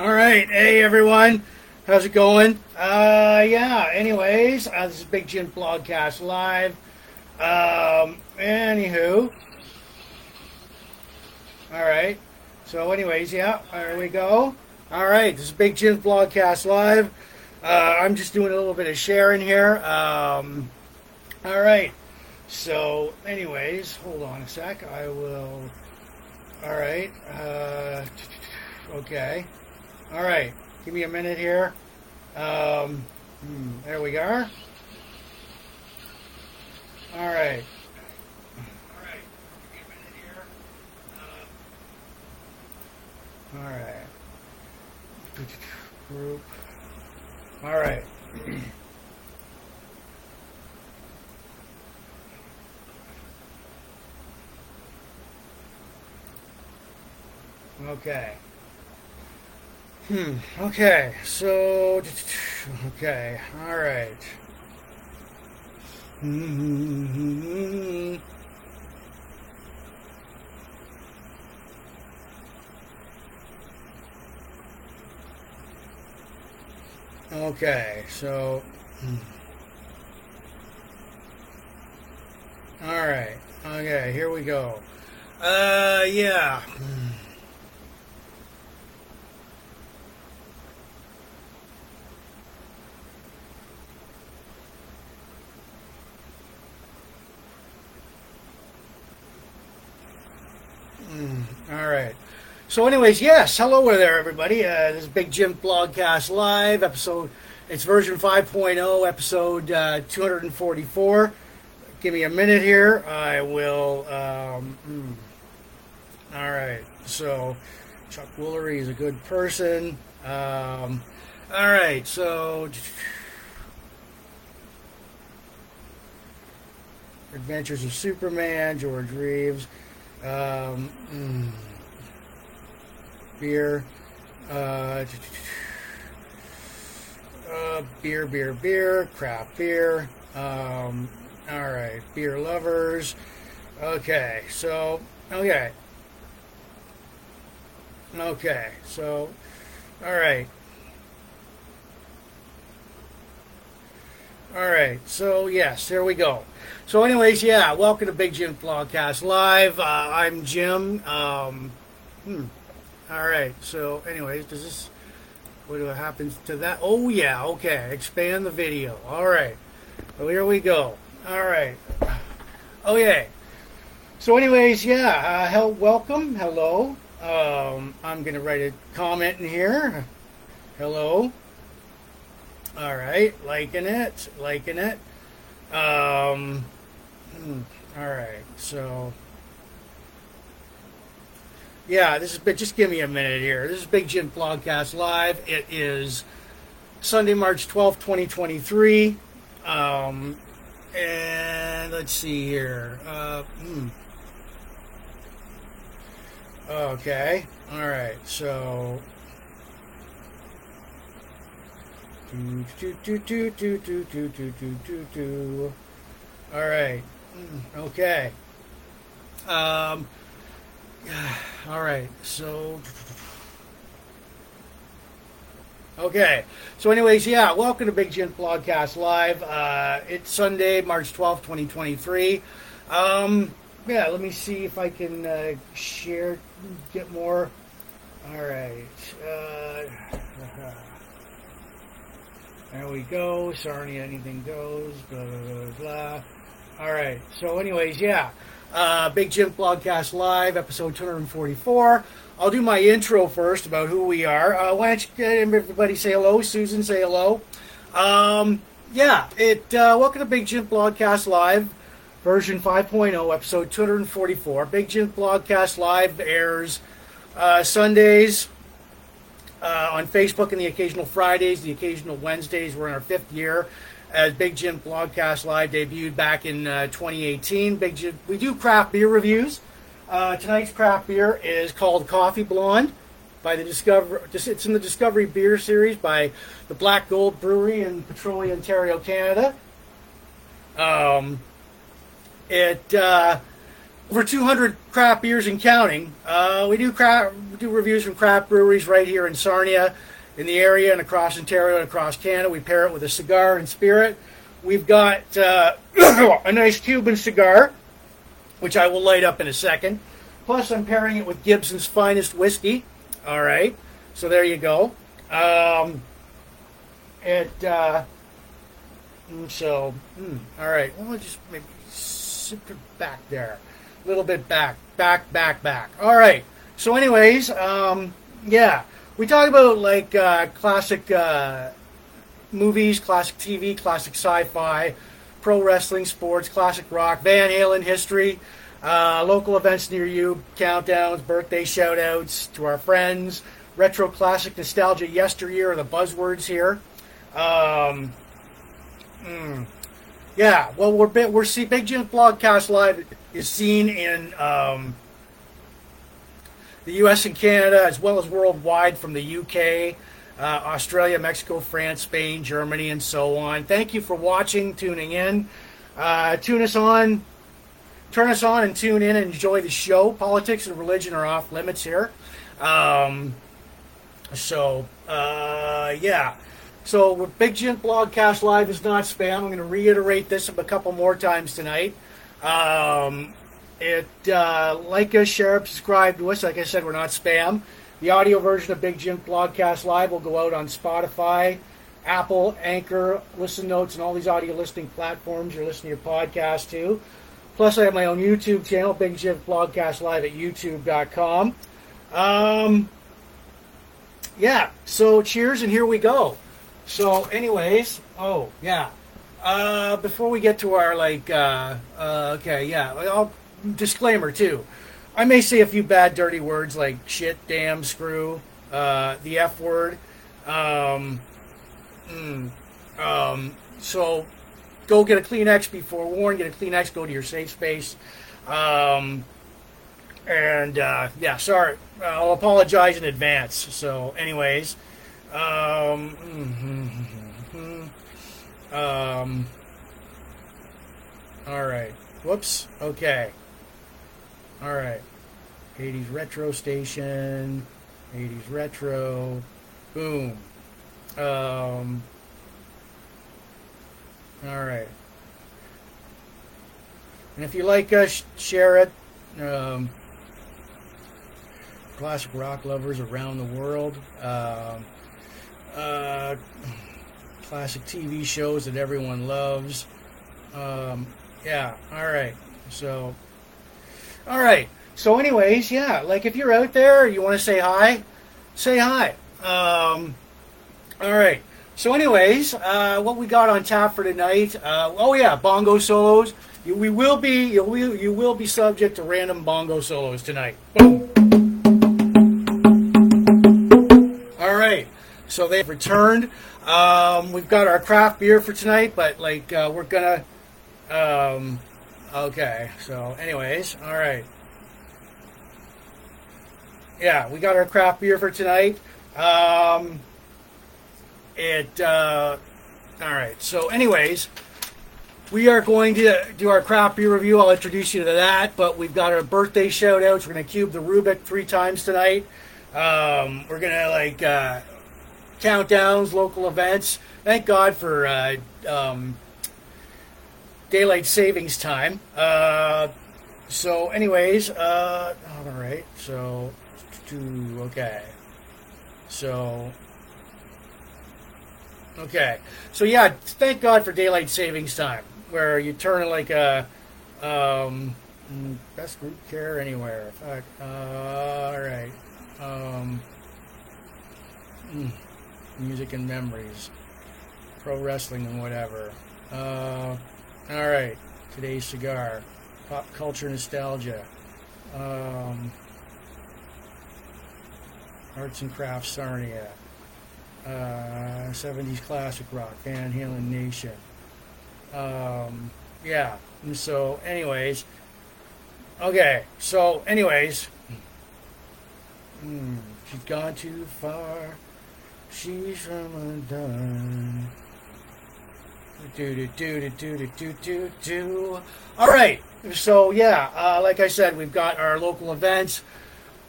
All right, hey everyone, how's it going? Uh, yeah. Anyways, uh, this is Big Jim Blogcast Live. Um, anywho, all right. So, anyways, yeah, there we go. All right, this is Big Jim's Blogcast Live. Uh, I'm just doing a little bit of sharing here. Um, all right. So, anyways, hold on a sec. I will. All right. Uh, okay. All right. Give me a minute here. Um, hmm, there we are. All right. All right. Give me a minute here. All right. Group. All right. Okay. Hmm. Okay. So. Okay. All right. Hmm. Okay. So. hmm. All right. Okay. Here we go. Uh. Yeah. Mm, all right. So, anyways, yes, hello there, everybody. Uh, this is Big Jim Blogcast Live, episode, it's version 5.0, episode uh, 244. Give me a minute here. I will, um, mm. all right. So, Chuck Woolery is a good person. Um, all right. So, Adventures of Superman, George Reeves. Um, mm, beer. Uh, uh, beer, beer, beer. Craft beer. Um, all right. Beer lovers. Okay. So, okay. Okay. So, all right. All right. So, yes, there we go. So, anyways, yeah, welcome to Big Jim Blogcast Live. Uh, I'm Jim. Um, hmm. All right. So, anyways, does this, what happens to that? Oh, yeah. Okay. Expand the video. All right. Well, here we go. All right. Okay. So, anyways, yeah, uh, welcome. Hello. Um, I'm to write a comment in here. Hello. All right. Liking it. Liking it. Um, hmm, all right. So, yeah, this is big. Just give me a minute here. This is Big Jim Blogcast Live. It is Sunday, March twelfth, 2023. Um, and let's see here. Uh, hmm. Okay. All right. So. Do, do, do, do, do, do, do, do, do, do. All right. Mm, Okay. Um. All right. So. Okay. So, anyways, yeah. Welcome to Big Jim Blogcast Live. Uh, it's Sunday, March twelfth, twenty twenty three. Um. Yeah. Let me see if I can uh, share, get more. All right. Uh, There we go. Sarnia, anything goes. Blah, blah, blah, blah. All right. So, anyways, yeah. Uh, Big Jim Blogcast Live, episode 244. I'll do my intro first about who we are. Uh, why don't you everybody say hello? Susan, say hello. Um, yeah, it. Uh, welcome to Big Jim Blogcast Live, version 5.0, episode 244. Big Jim Blogcast Live airs uh, Sundays, uh, on Facebook and the occasional Fridays, the occasional Wednesdays. We're in our fifth year as Big Jim Blogcast Live debuted back in uh, 2018. Big Jim, we do craft beer reviews. Uh, tonight's craft beer is called Coffee Blonde by the Discover. It's in the Discovery Beer Series by the Black Gold Brewery in Petrolia, Ontario, Canada. Um, it uh, over 200 craft beers and counting. Uh, we do craft, we do reviews from craft breweries right here in Sarnia, in the area, and across Ontario and across Canada. We pair it with a cigar and spirit. We've got uh, a nice Cuban cigar, which I will light up in a second. Plus, I'm pairing it with Gibson's finest whiskey. All right, so there you go. Um, it uh, so mm, all right. Well, just maybe sit back there, a little bit back, back, back, back. All right. So, anyways, um, yeah, we talk about like uh, classic uh, movies, classic TV, classic sci-fi, pro wrestling, sports, classic rock, Van Halen history. Uh, local events near you, countdowns, birthday shout outs to our friends, retro classic nostalgia yesteryear are the buzzwords here. Um, mm, yeah, well, we're we're see Big Jim's Blogcast Live is seen in um, the U.S. and Canada as well as worldwide from the U.K., uh, Australia, Mexico, France, Spain, Germany, and so on. Thank you for watching, tuning in. Uh, tune us on turn us on and tune in and enjoy the show. Politics and religion are off limits here. Um, so, uh, yeah. So, Big Jim Blogcast Live is not spam. I'm going to reiterate this a couple more times tonight. Um, it uh, like us, share, subscribe to us. Like I said, we're not spam. The audio version of Big Jim Blogcast Live will go out on Spotify, Apple, Anchor, Listen Notes, and all these audio listening platforms you're listening to your podcast to. Plus, I have my own YouTube channel, Big Jim Blogcast Live at youtube.com. Um, yeah, so cheers, and here we go. So, anyways, oh, yeah. Uh, before we get to our, like, uh, uh, okay, yeah, I'll, disclaimer, too. I may say a few bad, dirty words like shit, damn, screw, uh, the F word. Um, mm, um, so go get a Kleenex before warn. Get a Kleenex. Go to your safe space. Um, and uh, yeah, sorry. I'll apologize in advance. So, anyways, um, um, all right. Whoops. Okay. All right. 80s retro station. 80s retro. Boom. Um, all right. And if you like us, share it. Um, classic rock lovers around the world. Um, uh, classic TV shows that everyone loves. Um, yeah, all right. So, all right. So, anyways, yeah, like if you're out there, you want to say hi, say hi. Um, all right. So, anyways, uh, what we got on tap for tonight? Uh, oh yeah, bongo solos. You, we will be you will you will be subject to random bongo solos tonight. Boom. So they've returned. Um, we've got our craft beer for tonight, but like uh, we're gonna. Um, okay. So, anyways, all right. Yeah, we got our craft beer for tonight. Um, it. Uh, all right. So, anyways, we are going to do our craft beer review. I'll introduce you to that. But we've got our birthday shout outs. We're going to cube the Rubik three times tonight. Um, we're going to like uh, countdowns, local events. Thank God for uh, um, daylight savings time. Uh, so, anyways, uh, all right. So, okay. So, Okay. So yeah, thank God for daylight savings time, where you turn like a um, best group care anywhere. Uh, all right. Um, mm, music and memories, pro wrestling and whatever. Uh, all right. Today's cigar, pop culture nostalgia. Um, arts and crafts Sarnia uh, 70s classic rock, Van Halen Nation. Um, yeah, and so, anyways, okay, so, anyways, hmm, she's gone too far. She's from undone. Do do do do do do do do. All right, so yeah, uh, like I said, we've got our local events,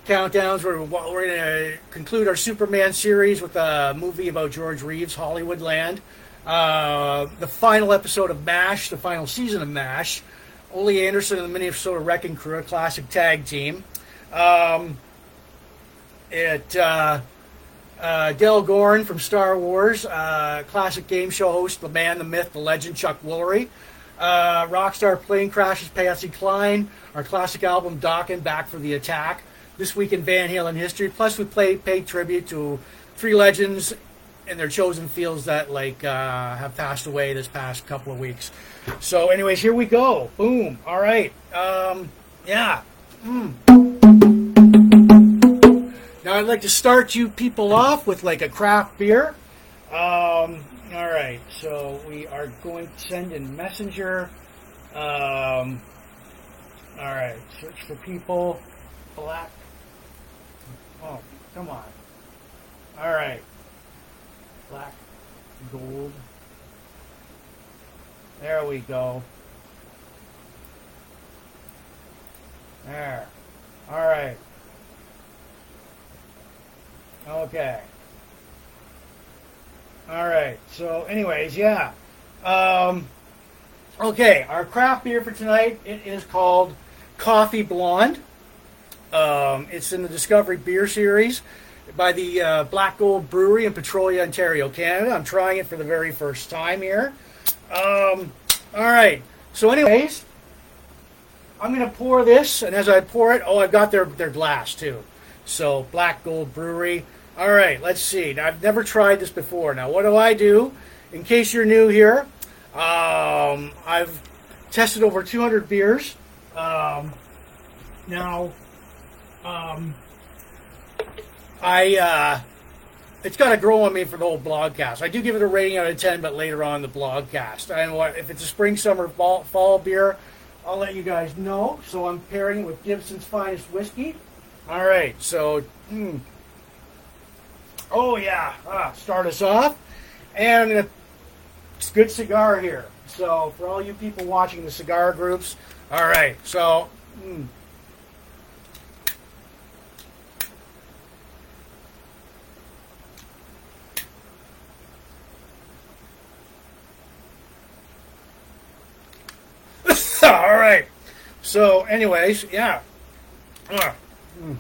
countdowns. We're, we're going to conclude our Superman series with a movie about George Reeves, Hollywoodland. Uh, the final episode of MASH, the final season of MASH. Ole Anderson and the Minnesota Wrecking Crew, a classic tag team. Um, it uh, uh, Del Goren from Star Wars, uh, classic game show host, the man, the myth, the legend, Chuck Woolery. Uh, Rockstar Plane Crashes, Patsy Cline. Our classic album, Dokken, Back for the Attack. This week in Van Halen history. Plus, we play, pay tribute to three legends in their chosen fields that like uh, have passed away this past couple of weeks. So, anyways, here we go. Boom. All right. Um, yeah. Mm. Now, I'd like to start you people off with like a craft beer. Um, all right. So we are going to send in Messenger. Um, all right. Search for people. Black. Oh, come on. All right. Black, gold. There we go. There. All right. Okay. All right. So, anyways, yeah. Um, okay, our craft beer for tonight it is called Coffee Blonde. Um, it's in the Discovery Beer Series by the uh, Black Gold Brewery in Petrolia, Ontario, Canada. I'm trying it for the very first time here. Um, all right. So, anyways, I'm going to pour this, and as I pour it, oh, I've got their their glass too. So, Black Gold Brewery. All right. Let's see. Now, I've never tried this before. Now, what do I do? In case you're new here, um, I've tested over 200 beers. Um, now, um, I uh, it's got to grow on me for the whole blogcast. I do give it a rating out of ten, but later on the blogcast. What if it's a spring, summer, fall, fall beer? I'll let you guys know. So I'm pairing with Gibson's finest whiskey. All right, so mm. oh yeah, ah, start us off, and it's good cigar here. So for all you people watching the cigar groups, all right, so. Mm, All right. So, anyways, yeah. Uh, mm.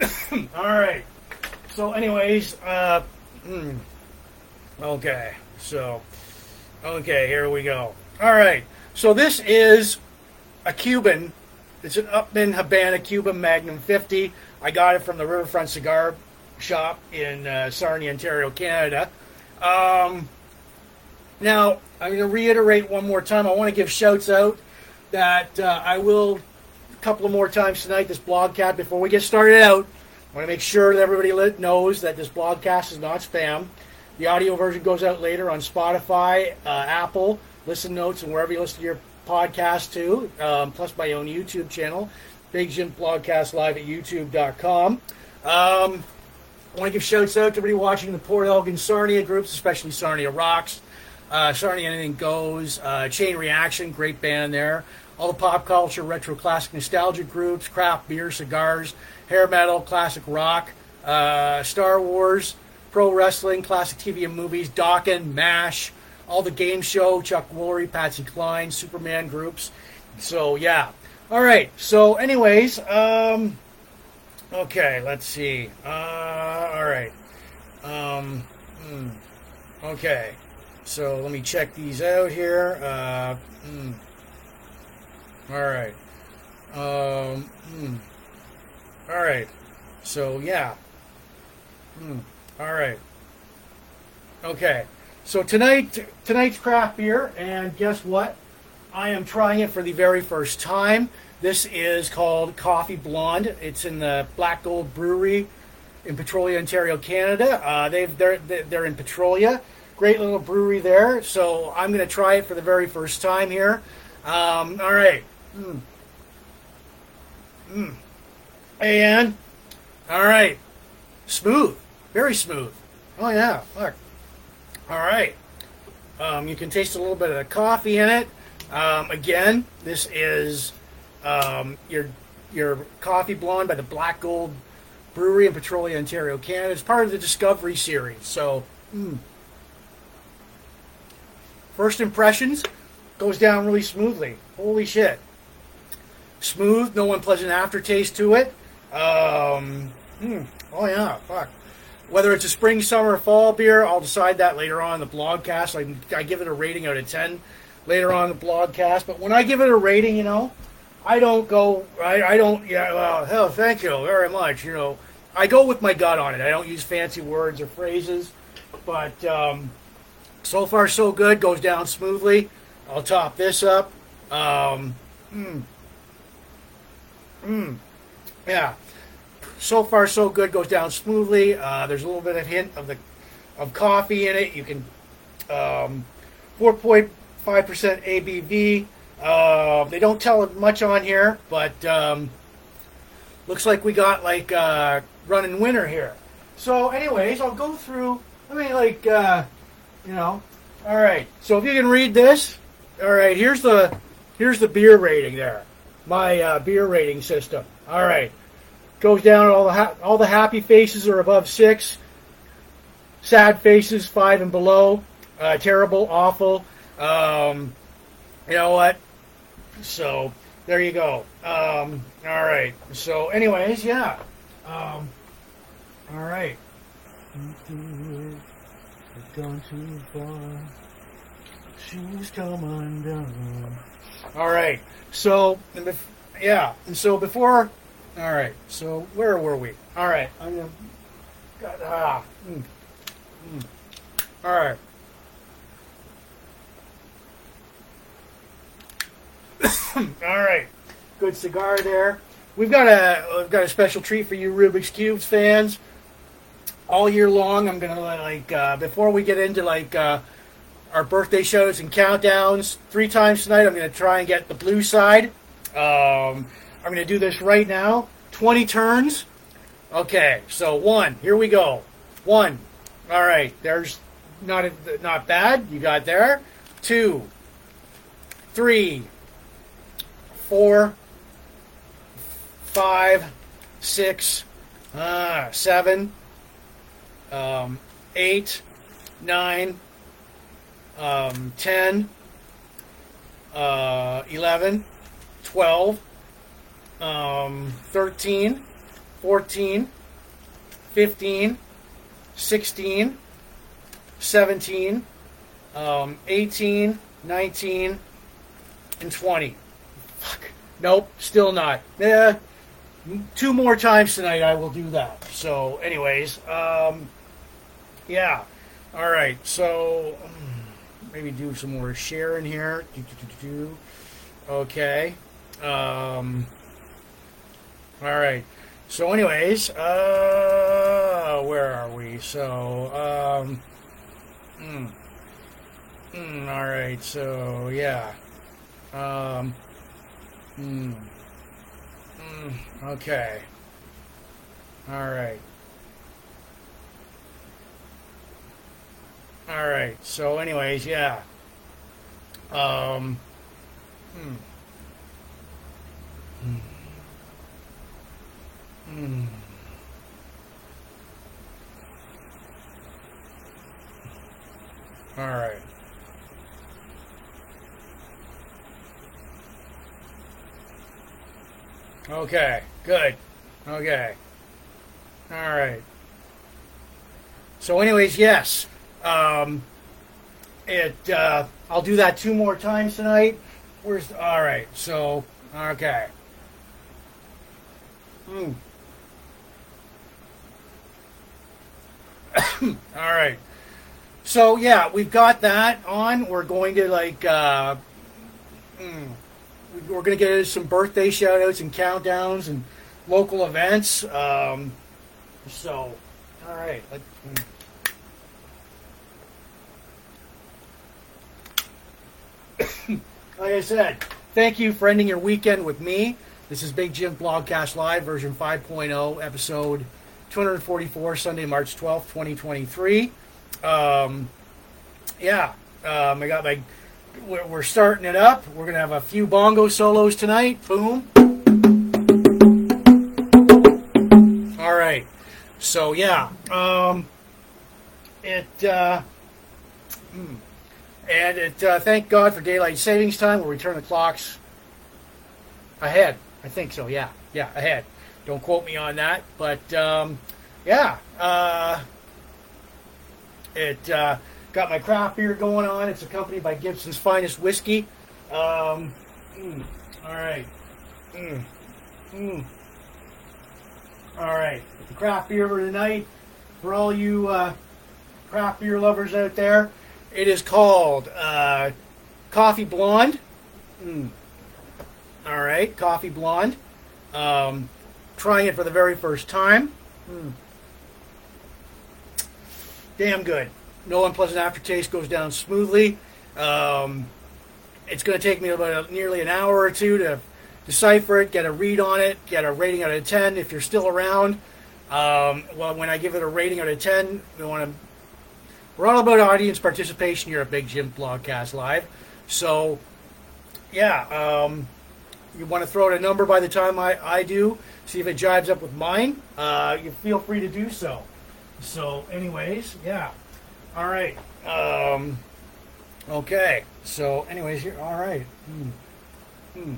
All right. So, anyways, uh, mm. okay. So, okay, here we go. All right. So, this is a Cuban. It's an Upmann Habana Cuban Magnum 50. I got it from the Riverfront Cigar Shop in uh, Sarnia, Ontario, Canada. Um, now, I'm going to reiterate one more time. I want to give shouts out that uh, I will a couple of more times tonight. This blogcast before we get started out. I want to make sure that everybody knows that this blogcast is not spam. The audio version goes out later on Spotify, uh, Apple, Listen Notes, and wherever you listen to your podcast too. Um, plus my own YouTube channel, Big Jim Blogcast Live at YouTube.com. Um, I want to give shouts out to everybody watching the Port Elgin Sarnia groups, especially Sarnia Rocks. Uh, Anything Goes, uh, Chain Reaction, great band there. All the pop culture, retro, classic, nostalgia groups, craft beer, cigars, hair metal, classic rock, uh, Star Wars, pro wrestling, classic TV and movies, Dokken, MASH, all the game show, Chuck Woolery, Patsy Cline, Superman groups. So, yeah. All right. So, anyways, um, okay, let's see. Uh, all right. Um, hmm, okay. So let me check these out here. Uh, mm. All right. Um, mm. All right. So yeah. Mm. All right. Okay. So tonight, tonight's craft beer, and guess what? I am trying it for the very first time. This is called Coffee Blonde. It's in the Black Gold Brewery in Petrolia, Ontario, Canada. Uh, they've they're they're in Petrolia. Great little brewery there. So I'm going to try it for the very first time here. Um, all right. Mm. Mm. And, all right. Smooth. Very smooth. Oh, yeah. Look. All right. Um, you can taste a little bit of the coffee in it. Um, again, this is um, your your coffee blonde by the Black Gold Brewery in Petrolia, Ontario, Canada. It's part of the Discovery series. So, mm. First impressions goes down really smoothly. Holy shit! Smooth, no unpleasant aftertaste to it. Um, mm, oh yeah, fuck. Whether it's a spring, summer, fall beer, I'll decide that later on in the blogcast. I, I give it a rating out of 10 later on in the blogcast. But when I give it a rating, you know, I don't go, I, I don't, yeah, well, hell, thank you very much. You know, I go with my gut on it. I don't use fancy words or phrases. But um, so far, so good. Goes down smoothly. I'll top this up. Um, mm, mm, yeah so far so good. Goes down smoothly. Uh, there's a little bit of hint of the of coffee in it. You can um, 4.5% ABV. Uh, they don't tell much on here, but um, looks like we got like uh, running winter here. So, anyways, I'll go through. I mean, like uh, you know. All right. So if you can read this, all right. Here's the here's the beer rating there. My uh, beer rating system. All right goes down. All the ha- all the happy faces are above six. Sad faces five and below. Uh, terrible, awful. Um, you know what? So there you go. Um, all right. So, anyways, yeah. Um, all right. Gone too far. She's come undone. All right. So, yeah. And so before all right. So where were we? All right. I'm gonna. God, ah. Mm, mm. All right. All right. Good cigar there. We've got a we've got a special treat for you Rubik's Cubes fans. All year long, I'm gonna like uh, before we get into like uh, our birthday shows and countdowns. Three times tonight, I'm gonna try and get the blue side. Um, I'm to do this right now. 20 turns. Okay, so one. Here we go. One. All right. There's not a, not bad. You got there. Two. Three. Four. Five. Six. Uh, seven. Um, eight. Nine. Um, ten. Uh, eleven. Twelve um, 13, 14, 15, 16, 17, um, 18, 19, and 20. Fuck. Nope, still not. Eh, two more times tonight I will do that. So, anyways, um, yeah. All right, so hmm, maybe do some more sharing here. Okay. Um, all right. So, anyways, uh, where are we? So, um, mm, mm, all right. So, yeah. Um, mm, okay. All right. All right. So, anyways, yeah. Um, hmm. Hmm. Hmm. All right. Okay, good. Okay. All right. So, anyways, yes. Um, it. Uh, I'll do that two more times tonight. Where's? All right. So, okay. Hmm. All right. So yeah, we've got that on. We're going to like uh, mm, we're going to get some birthday shout outs and countdowns and local events. Um, so, all right. Let, mm. like I said, thank you for ending your weekend with me. This is Big Jim Blogcast Live, version 5.0, episode 244, Sunday, March 12th, 2023. Um, yeah, Um, I got my. We're, we're starting it up. We're gonna have a few bongo solos tonight. Boom. All right. So yeah. Um, it. Uh, hmm. And it. Uh, thank God for daylight savings time. We'll return the clocks ahead. I think so. Yeah. Yeah. Ahead. Don't quote me on that, but um, yeah. Uh, it uh, got my craft beer going on. It's accompanied by Gibson's finest whiskey. Um, mm, all right. Mm, mm. All right. The craft beer for tonight, for all you uh, craft beer lovers out there, it is called uh, Coffee Blonde. Mm. All right, Coffee Blonde. Um, trying it for the very first time. Mm damn good. No unpleasant aftertaste, goes down smoothly. Um, it's going to take me about a, nearly an hour or two to decipher it, get a read on it, get a rating out of 10 if you're still around. Um, well, when I give it a rating out of 10, we want to. We're all about audience participation here at Big Jim Blogcast Live. So, yeah, um, you want to throw out a number by the time I, I do, see if it jives up with mine. Uh, you feel free to do so. So, anyways, yeah. All right. Um, okay. So, anyways, here. All right. Hmm. Hmm.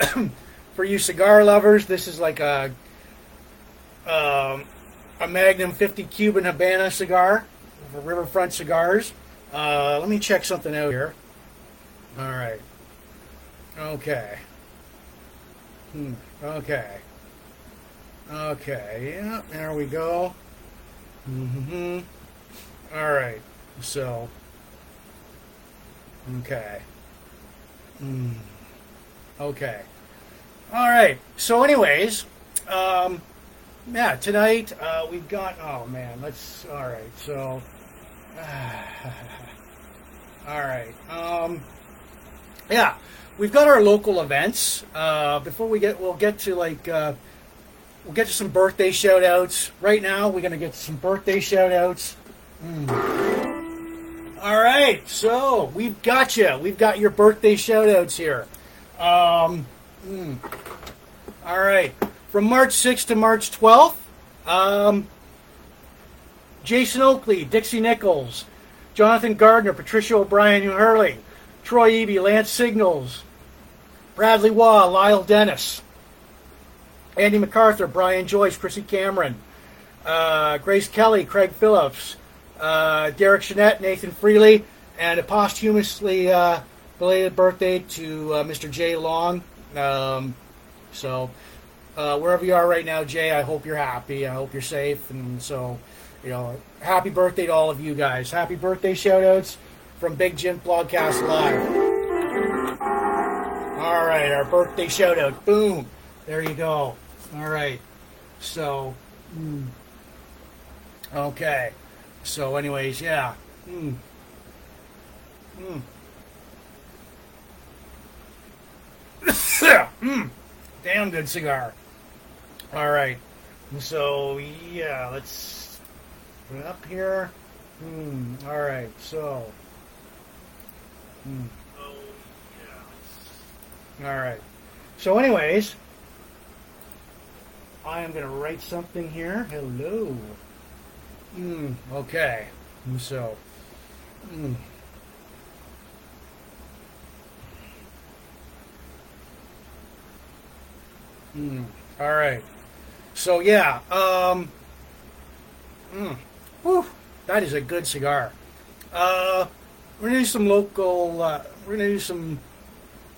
Hmm. For you cigar lovers, this is like a um, a Magnum 50 Cuban Habana cigar for Riverfront Cigars. Uh, let me check something out here. All right. Okay. Hmm. Okay. Okay. Yeah. There we go. Mm-hmm. All right. So. Okay. Hmm. Okay. All right. So, anyways, um, yeah, tonight uh, we've got. Oh man, let's. All right. So. all right. Um. Yeah we've got our local events. Uh, before we get, we'll get to like, uh, we'll get to some birthday shout outs. Right now, we're going to get some birthday shout outs. Mm. All right, so we've got you. We've got your birthday shout outs here. Um, mm. All right, from March 6th to March 12th, um, Jason Oakley, Dixie Nichols, Jonathan Gardner, Patricia O'Brien, Hurley, Troy Eby, Lance Signals, Bradley Waugh, Lyle Dennis, Andy MacArthur, Brian Joyce, Chrissy Cameron, uh, Grace Kelly, Craig Phillips, uh, Derek Jeanette, Nathan Freely, and a posthumously uh, belated birthday to uh, Mr. Jay Long. Um, so, uh, wherever you are right now, Jay, I hope you're happy. I hope you're safe. And so, you know, happy birthday to all of you guys. Happy birthday shout outs from Big Jim Blogcast Live. All right, our birthday shout out. Boom. There you go. All right. So, mm, okay. So, anyways, yeah. Mm, mm. Damn good cigar. All right. So, yeah, let's put it up here. Mm, all right. So, mm. All right. So, anyways, I am to write something here. Hello. Mm, okay. So, mm. Mm, all right. So yeah, um, mm, whew, that is a good cigar. Uh, we're gonna do some local. Uh, we're gonna do some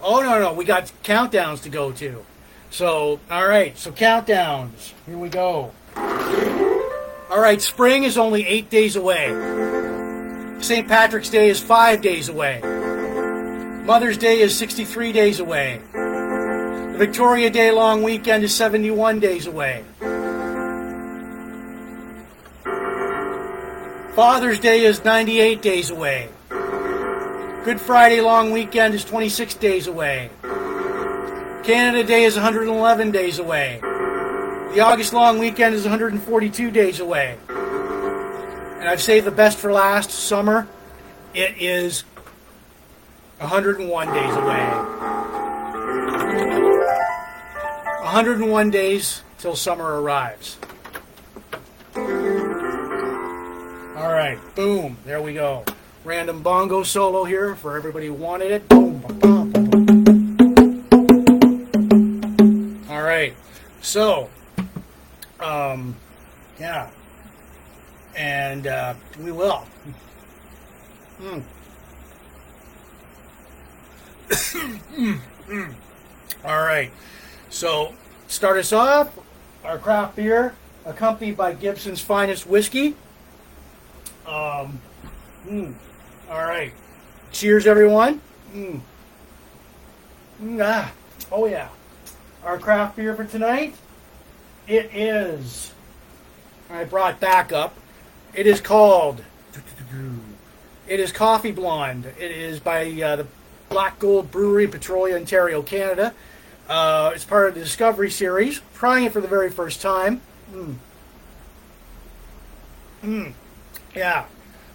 Oh no no, we got countdowns to go to. So all right, so countdowns. Here we go. All right, spring is only eight days away. St. Patrick's Day is five days away. Mother's Day is 63 days away. Victoria Day long weekend is 71 days away. Father's Day is 98 days away. Good Friday long weekend is 26 days away. Canada Day is 111 days away. The August long weekend is 142 days away. And I've saved the best for last summer. It is 101 days away. 101 days till summer arrives. All right, boom, there we go. Random bongo solo here for everybody who wanted it. Boom, ba, ba. All right, so, um, yeah, and uh, we will. Mm. Mm. All right, so start us off. Our craft beer, accompanied by Gibson's finest whiskey. Um, mm, all right. Cheers, everyone. Mm. Mm, ah, oh yeah. Our craft beer for tonight. It is. I brought back up. It is called. It is Coffee Blonde. It is by uh, the Black Gold Brewery, Petrolia, Ontario, Canada. Uh, it's part of the Discovery series. Trying it for the very first time. Mm. Mm. Yeah.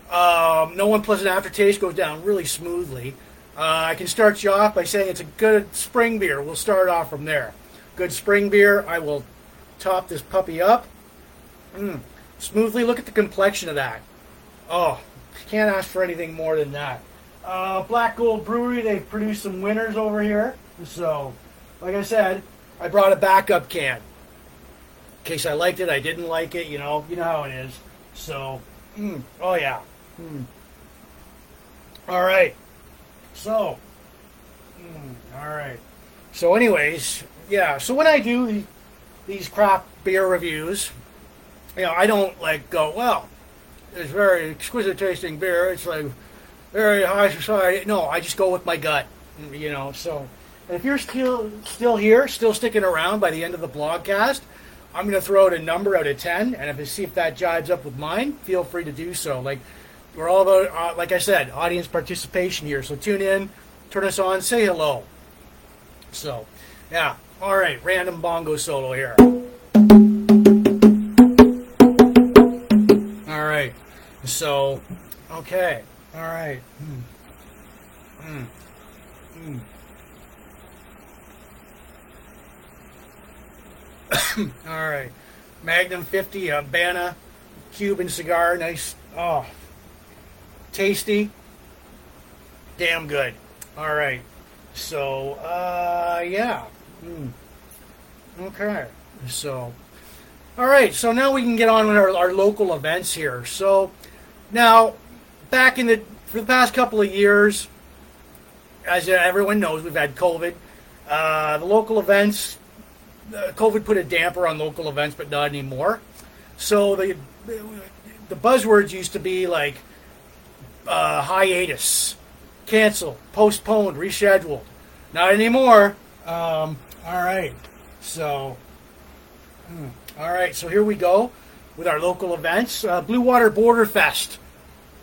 Um, no unpleasant aftertaste goes down really smoothly. Uh, I can start you off by saying it's a good spring beer. We'll start off from there. Good spring beer. I will top this puppy up. Mm. Smoothly. Look at the complexion of that. Oh, can't ask for anything more than that. Uh, Black Gold Brewery, they've produced some winners over here. So, like I said, I brought a backup can. In case I liked it, I didn't like it, you know, you know how it is. So, mm, oh yeah. Mm. All right. So, mm, all right. So, anyways, yeah. So when I do these craft beer reviews, you know, I don't like go, well, it's very exquisite tasting beer. It's like very high society. No, I just go with my gut. You know, so and if you're still still here, still sticking around by the end of the blogcast, I'm going to throw out a number out of ten, and if you see if that jives up with mine, feel free to do so. Like we're all about, uh, like I said, audience participation here. So tune in, turn us on, say hello. So, yeah, all right, random bongo solo here. All right, so, okay, all right. Mm. Mm. Mm. all right, Magnum 50 Habana Cuban cigar, nice. Oh, tasty, damn good. All right, so uh, yeah, mm. okay. So, all right, so now we can get on with our, our local events here. So, now back in the for the past couple of years, as everyone knows, we've had COVID. Uh, the local events, COVID put a damper on local events, but not anymore. So the the buzzwords used to be like uh, hiatus, cancel, postponed, rescheduled. Not anymore. Um, all right. So, hmm, all right. So here we go with our local events. Uh, Blue Water Border Fest,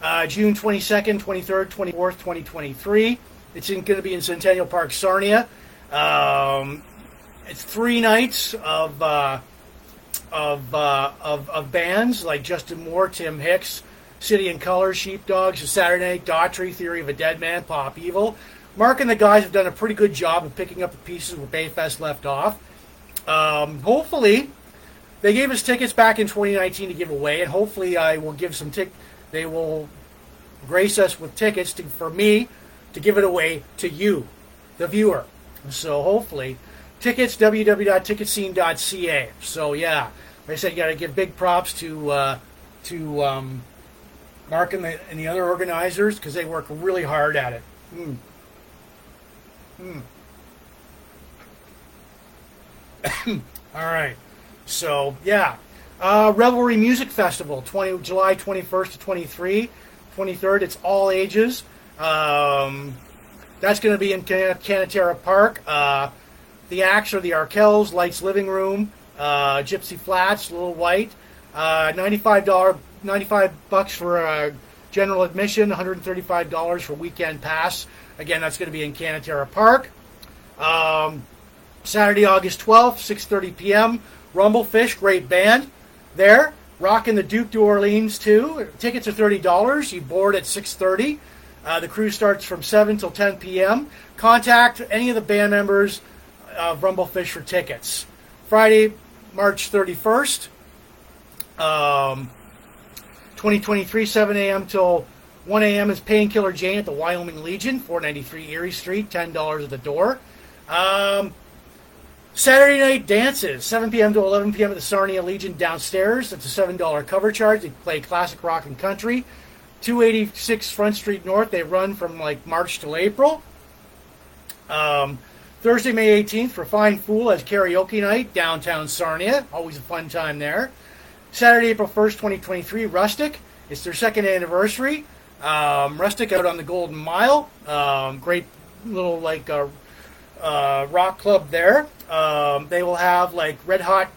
uh, June 22nd, 23rd, 24th, 2023. It's going to be in Centennial Park, Sarnia. Um, three nights of, uh, of, uh, of, of bands like Justin Moore, Tim Hicks, City and Colour, Sheepdogs, Saturday Daughtry, Theory of a Dead Man, Pop Evil. Mark and the guys have done a pretty good job of picking up the pieces where Bayfest left off. Um, hopefully, they gave us tickets back in 2019 to give away, and hopefully, I will give some tick. They will grace us with tickets to, for me to give it away to you, the viewer. So hopefully, tickets www.ticketscene.ca. So yeah, like I said, you got to give big props to uh, to um, Mark and the, and the other organizers because they work really hard at it. Mm. Mm. All right. So, yeah. Uh, Revelry Music Festival, 20, July 21st to 23, 23rd. It's all ages. Um, that's going to be in Can- Park. Uh, the acts are the Arkells, Lights Living Room, uh, Gypsy Flats, Little White. Uh, $95 95 bucks for uh, general admission, $135 for weekend pass. Again, that's going to be in Canatara Park. Um, Saturday, August 12th, 6:30 p.m. Rumblefish, great band there. Rocking the Duke d'Orleans Orleans, too. Tickets are thirty dollars. You board at six thirty. Uh, the cruise starts from seven till ten p.m. Contact any of the band members of Rumblefish for tickets. Friday, March thirty first. Um, 2023, 7 a.m. till 1 a.m. is Painkiller Jane at the Wyoming Legion, 493 Erie Street, $10 at the door. Um, Saturday night dances, 7 p.m. to 11 p.m. at the Sarnia Legion downstairs. That's a $7 cover charge. They play classic rock and country. 286 Front Street North. They run from like March till April. Um, Thursday, May 18th, for Fine Fool as karaoke night downtown Sarnia. Always a fun time there. Saturday, April 1st, 2023, Rustic. It's their second anniversary. Um, Rustic out on the Golden Mile. Um, great little like uh, uh, rock club there. Um, they will have like Red Hot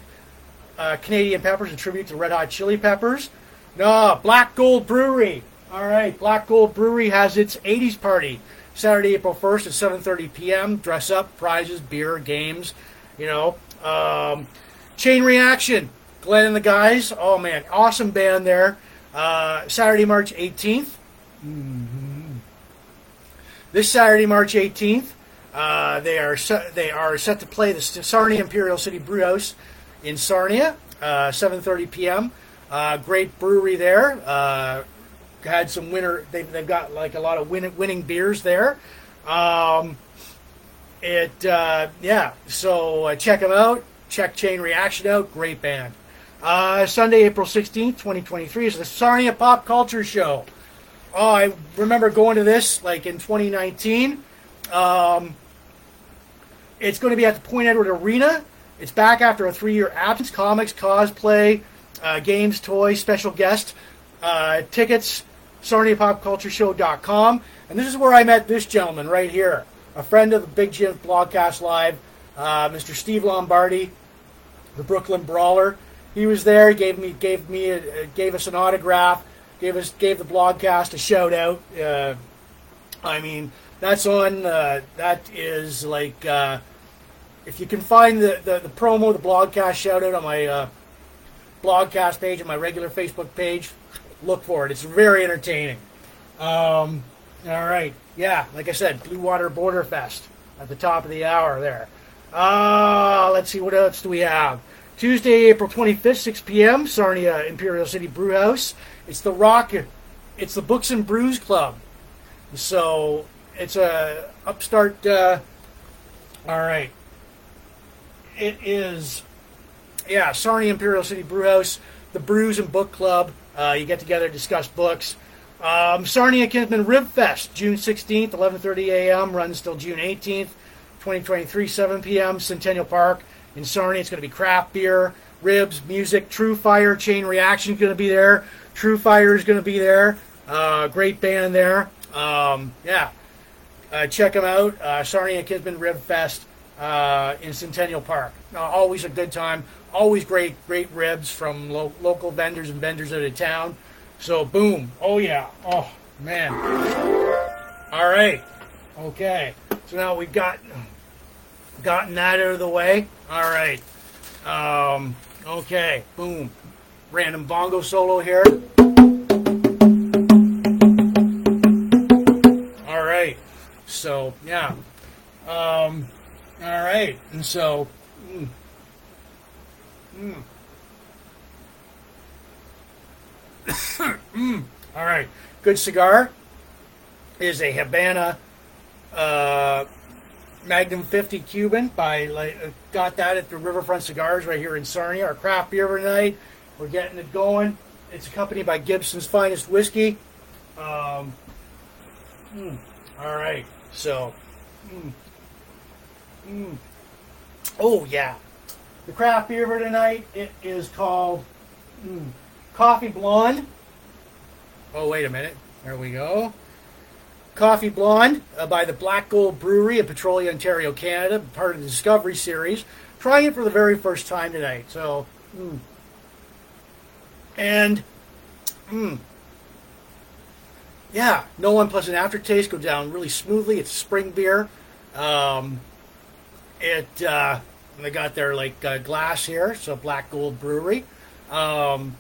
uh, Canadian Peppers, a tribute to Red Hot Chili Peppers. No, Black Gold Brewery. All right, Black Gold Brewery has its 80s party Saturday, April 1st at 7:30 p.m. Dress up, prizes, beer, games. You know, um, Chain Reaction Glenn and the guys. Oh man, awesome band there. Uh, Saturday, March 18th. Mm-hmm. This Saturday, March 18th, uh, they are set, they are set to play the Sarnia Imperial City Brewhouse in Sarnia, uh, 7:30 p.m. Uh, great brewery there. Uh, had some winter. They've, they've got like a lot of win, winning beers there. Um, it uh, yeah. So uh, check them out. Check Chain Reaction out. Great band. Uh, Sunday, April 16th, 2023 is the Sarnia Pop Culture Show. Oh, I remember going to this like in 2019. Um, it's going to be at the Point Edward Arena. It's back after a three year absence. Comics, cosplay, uh, games, toys, special guest, uh, tickets, SarniaPopCultureShow.com. And this is where I met this gentleman right here, a friend of the Big Jim Blogcast Live, uh, Mr. Steve Lombardi, the Brooklyn Brawler. He was there. He gave me gave me a, gave us an autograph. Gave us gave the blogcast a shout out. Uh, I mean, that's on. Uh, that is like uh, if you can find the, the, the promo, the blogcast shout out on my uh, blogcast page and my regular Facebook page, look for it. It's very entertaining. Um, all right, yeah, like I said, Blue Water Border Fest at the top of the hour there. Uh, let's see what else do we have. Tuesday, April 25th, 6 p.m., Sarnia Imperial City Brewhouse. It's the Rock, it's the Books and Brews Club. So it's a upstart. Uh, all right, it is. Yeah, Sarnia Imperial City Brewhouse, the Brews and Book Club. Uh, you get together, discuss books. Um, Sarnia Kinsmen Rib Fest, June 16th, 11:30 a.m. runs till June 18th, 2023, 7 p.m. Centennial Park in Sarnia. It's going to be craft beer, ribs, music. True Fire Chain Reaction is going to be there. True Fire is going to be there. Uh, great band there. Um, yeah, uh, check them out. Uh, Sarnia Kinsmen Rib Fest uh, in Centennial Park. Always a good time. Always great, great ribs from lo- local vendors and vendors out of town. So boom. Oh yeah. Oh man. All right. Okay. So now we've got gotten that out of the way. All right. Um, okay. Boom. Random bongo solo here. All right. So yeah. Um, all right. And so. Mm, mm. mm, all right. Good cigar is a Habana. Uh, Magnum 50 Cuban by like uh, got that at the Riverfront Cigars right here in Sarnia. Our craft beer tonight. We're getting it going. It's accompanied by Gibson's Finest Whiskey. Um, mm, all right, so. Mm, mm. Oh yeah, the craft beer for tonight. It is called mm, Coffee Blonde. Oh wait a minute. There we go. Coffee Blonde uh, by the Black Gold Brewery in Petrolia, Ontario, Canada, part of the Discovery Series. Trying it for the very first time tonight. So, mm. and, mm, yeah, no unpleasant aftertaste. Goes down really smoothly. It's spring beer. Um, it, uh, they got their like uh, glass here, so Black Gold Brewery. Um,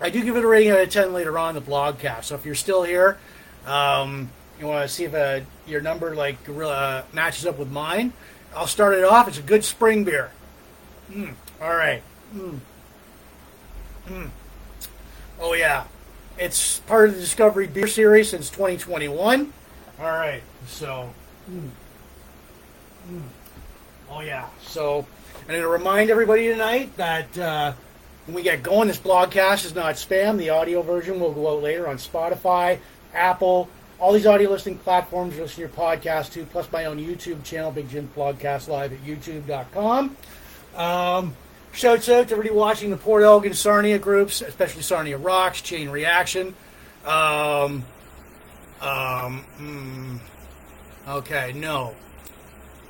I do give it a rating out of ten later on the blogcast. So if you're still here, um, you want to see if uh, your number like uh, matches up with mine. I'll start it off. It's a good spring beer. Mm, all right. Mm. Mm. Oh yeah, it's part of the Discovery Beer Series since 2021. All right, so. Mm. Mm. Oh yeah, so going to remind everybody tonight that uh, when we get going, this blogcast is not spam. The audio version will go out later on Spotify, Apple, all these audio listening platforms you listen to your podcast to, plus my own YouTube channel, Big Jim Blogcast Live at youtube.com. Um, shouts out to everybody watching the Port Elgin Sarnia groups, especially Sarnia Rocks, Chain Reaction. Um, um, mm, okay, no.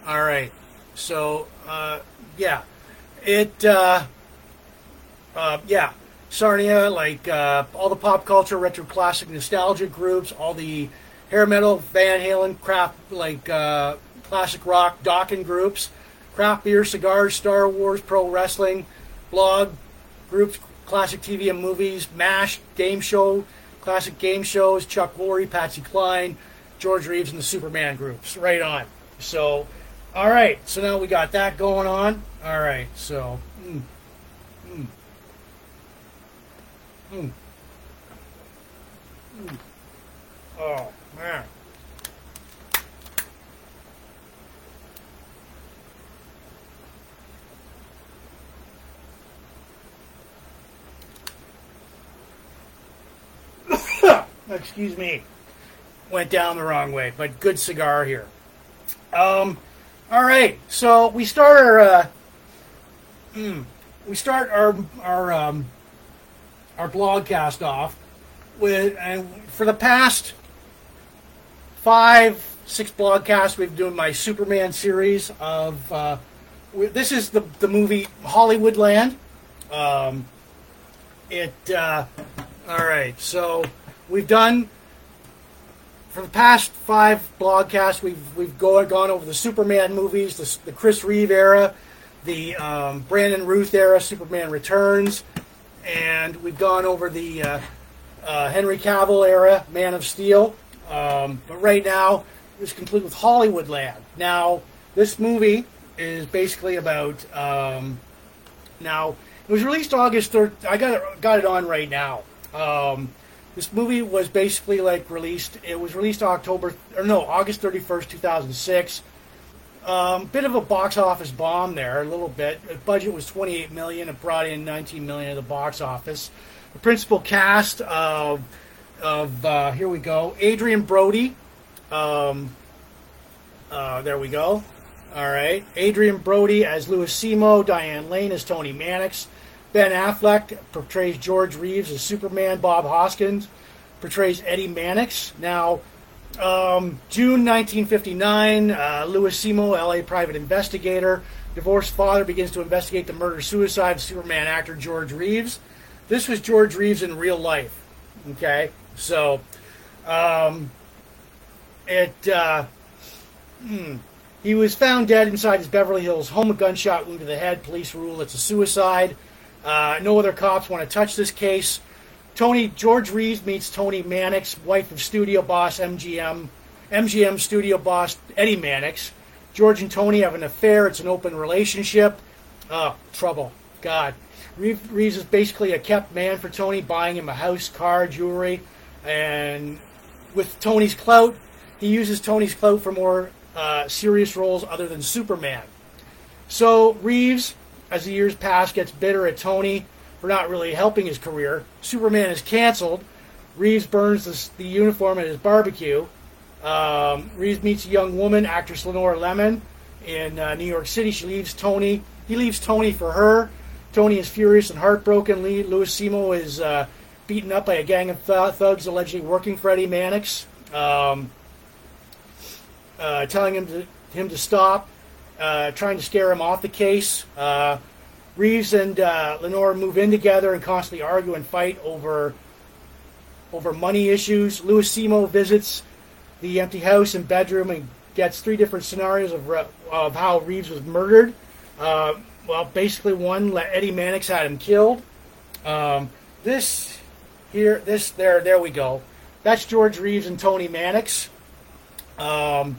All right. So, uh, yeah. It, uh, uh, yeah. Sarnia, like uh, all the pop culture, retro classic nostalgia groups, all the hair metal, Van Halen, craft, like uh, classic rock, Dokken groups, craft beer, cigars, Star Wars, pro wrestling, blog groups, classic TV and movies, MASH, game show, classic game shows, Chuck Woolery, Patsy Cline, George Reeves, and the Superman groups. Right on. So, all right. So now we got that going on. All right. So. Mm, mm, mm, mm. Oh man. Excuse me. Went down the wrong way, but good cigar here. Um, all right, so we start our uh, mm, we start our our um, our blogcast off with and for the past five six blogcasts we've doing my Superman series of uh, this is the the movie Hollywoodland. Um, it uh, all right, so we've done for the past five blogcasts, we've we've go, gone over the Superman movies, the, the Chris Reeve era, the um, Brandon Routh era, Superman Returns, and we've gone over the uh, uh, Henry Cavill era, Man of Steel. Um, but right now, it's complete with Hollywoodland. Now, this movie is basically about. Um, now, it was released August 3rd. I got it, got it on right now. Um, this movie was basically like released. It was released October or no August thirty first, two thousand six. Um, bit of a box office bomb there, a little bit. The budget was twenty eight million. It brought in nineteen million at the box office. The principal cast of of uh, here we go, Adrien Brody. Um, uh, there we go. All right, Adrien Brody as Louis Simo, Diane Lane as Toni Mannix. Ben Affleck portrays George Reeves as Superman. Bob Hoskins portrays Eddie Mannix. Now, um, June 1959, uh, Louis Simo, LA private investigator, divorced father, begins to investigate the murder suicide of Superman actor George Reeves. This was George Reeves in real life. Okay, so um, it uh, hmm, he was found dead inside his Beverly Hills home, a gunshot wound to the head. Police rule it's a suicide. Uh, no other cops want to touch this case. Toni George Reeves meets Toni Mannix, wife of studio boss MGM, MGM studio boss Eddie Mannix. George and Toni have an affair. It's an open relationship. Oh, trouble. God. Reeves is basically a kept man for Toni, buying him a house, car, jewelry, and with Toni's clout, he uses Toni's clout for more uh, serious roles other than Superman. So Reeves as the years pass, gets bitter at Toni for not really helping his career. Superman is canceled. Reeves burns the, the uniform at his barbecue. Um, Reeves meets a young woman, actress Lenore Lemmon, in uh, New York City. She leaves Toni. He leaves Toni for her. Toni is furious and heartbroken. Lee, Louis Simo is uh, beaten up by a gang of th- thugs allegedly working for Eddie Mannix, um, uh, telling him to, him to stop uh, trying to scare him off the case. Uh, Reeves and uh, Lenore move in together and constantly argue and fight over over money issues. Louis Simo visits the empty house and bedroom and gets three different scenarios of, of how Reeves was murdered. Uh, well, basically, one Eddie Mannix had him killed. Um, this here, this there, there we go. That's George Reeves and Toni Mannix. Um,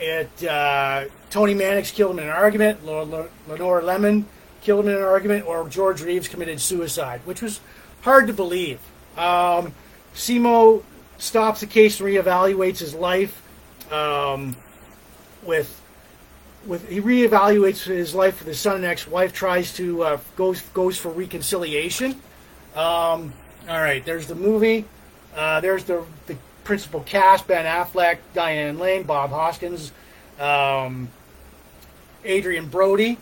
it uh, Toni Mannix killed him in an argument. Lenore Lemmon killed him in an argument, or George Reeves committed suicide, which was hard to believe. Um, Simo stops the case and reevaluates his life. Um, with with he reevaluates his life with his son and ex-wife. Tries to uh, goes goes for reconciliation. Um, all right, there's the movie. Uh, there's the the principal cast: Ben Affleck, Diane Lane, Bob Hoskins, um, Adrien Brody.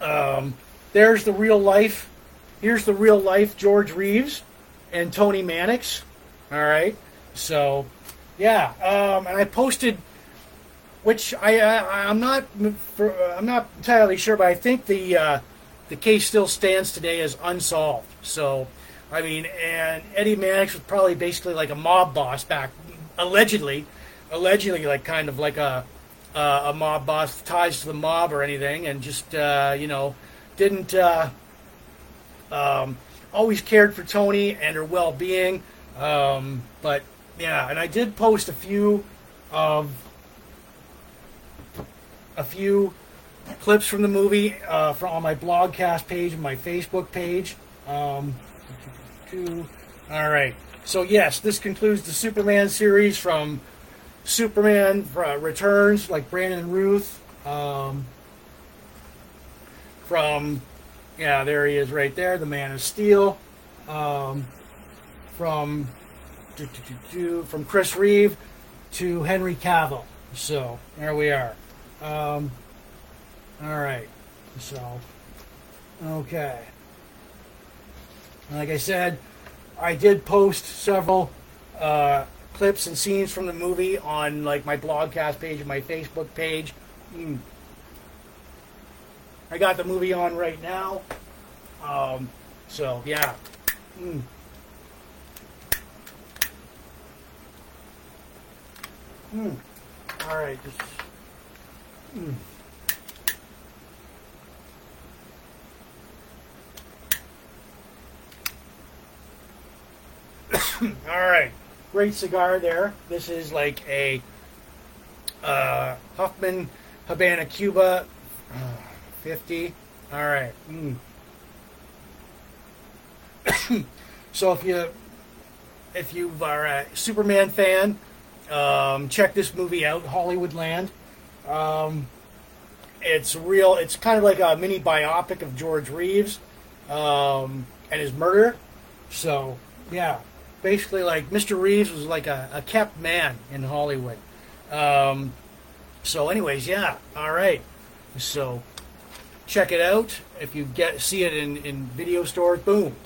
Um, there's the real life. Here's the real life George Reeves and Toni Mannix. All right. So, yeah. Um, and I posted, which I, I am not for, I'm not entirely sure, but I think the uh, the case still stands today as unsolved. So, I mean, and Eddie Mannix was probably basically like a mob boss back, allegedly, allegedly like kind of like a a mob boss ties to the mob or anything, and just uh, you know didn't uh, um, always cared for Toni and her well being. Um, but yeah, and I did post a few of a few clips from the movie uh, from on my blogcast page and my Facebook page. Um, all right. So yes, this concludes the Superman series from Superman uh, Returns, like Brandon Routh. Um, from yeah, there he is right there, the Man of Steel. Um, from do, do, do, from Chris Reeve to Henry Cavill. So there we are. Um, all right. So okay. Like I said, I did post several uh, clips and scenes from the movie on like my blogcast page and my Facebook page. Mm. I got the movie on right now. Um, so yeah. Mm. Mm. All right. Just, mm. All right. Great cigar there. This is like a uh, H. Upmann Habana Cuba uh, 50. All right. Mm. so if you if you are a Superman fan, um, check this movie out, Hollywoodland. Um, it's real. It's kind of like a mini biopic of George Reeves um, and his murder. So yeah, basically like Mr. Reeves was like a, a kept man in Hollywood. Um, so, anyways, yeah, all right. So, check it out. If you get see it in, in video stores, boom.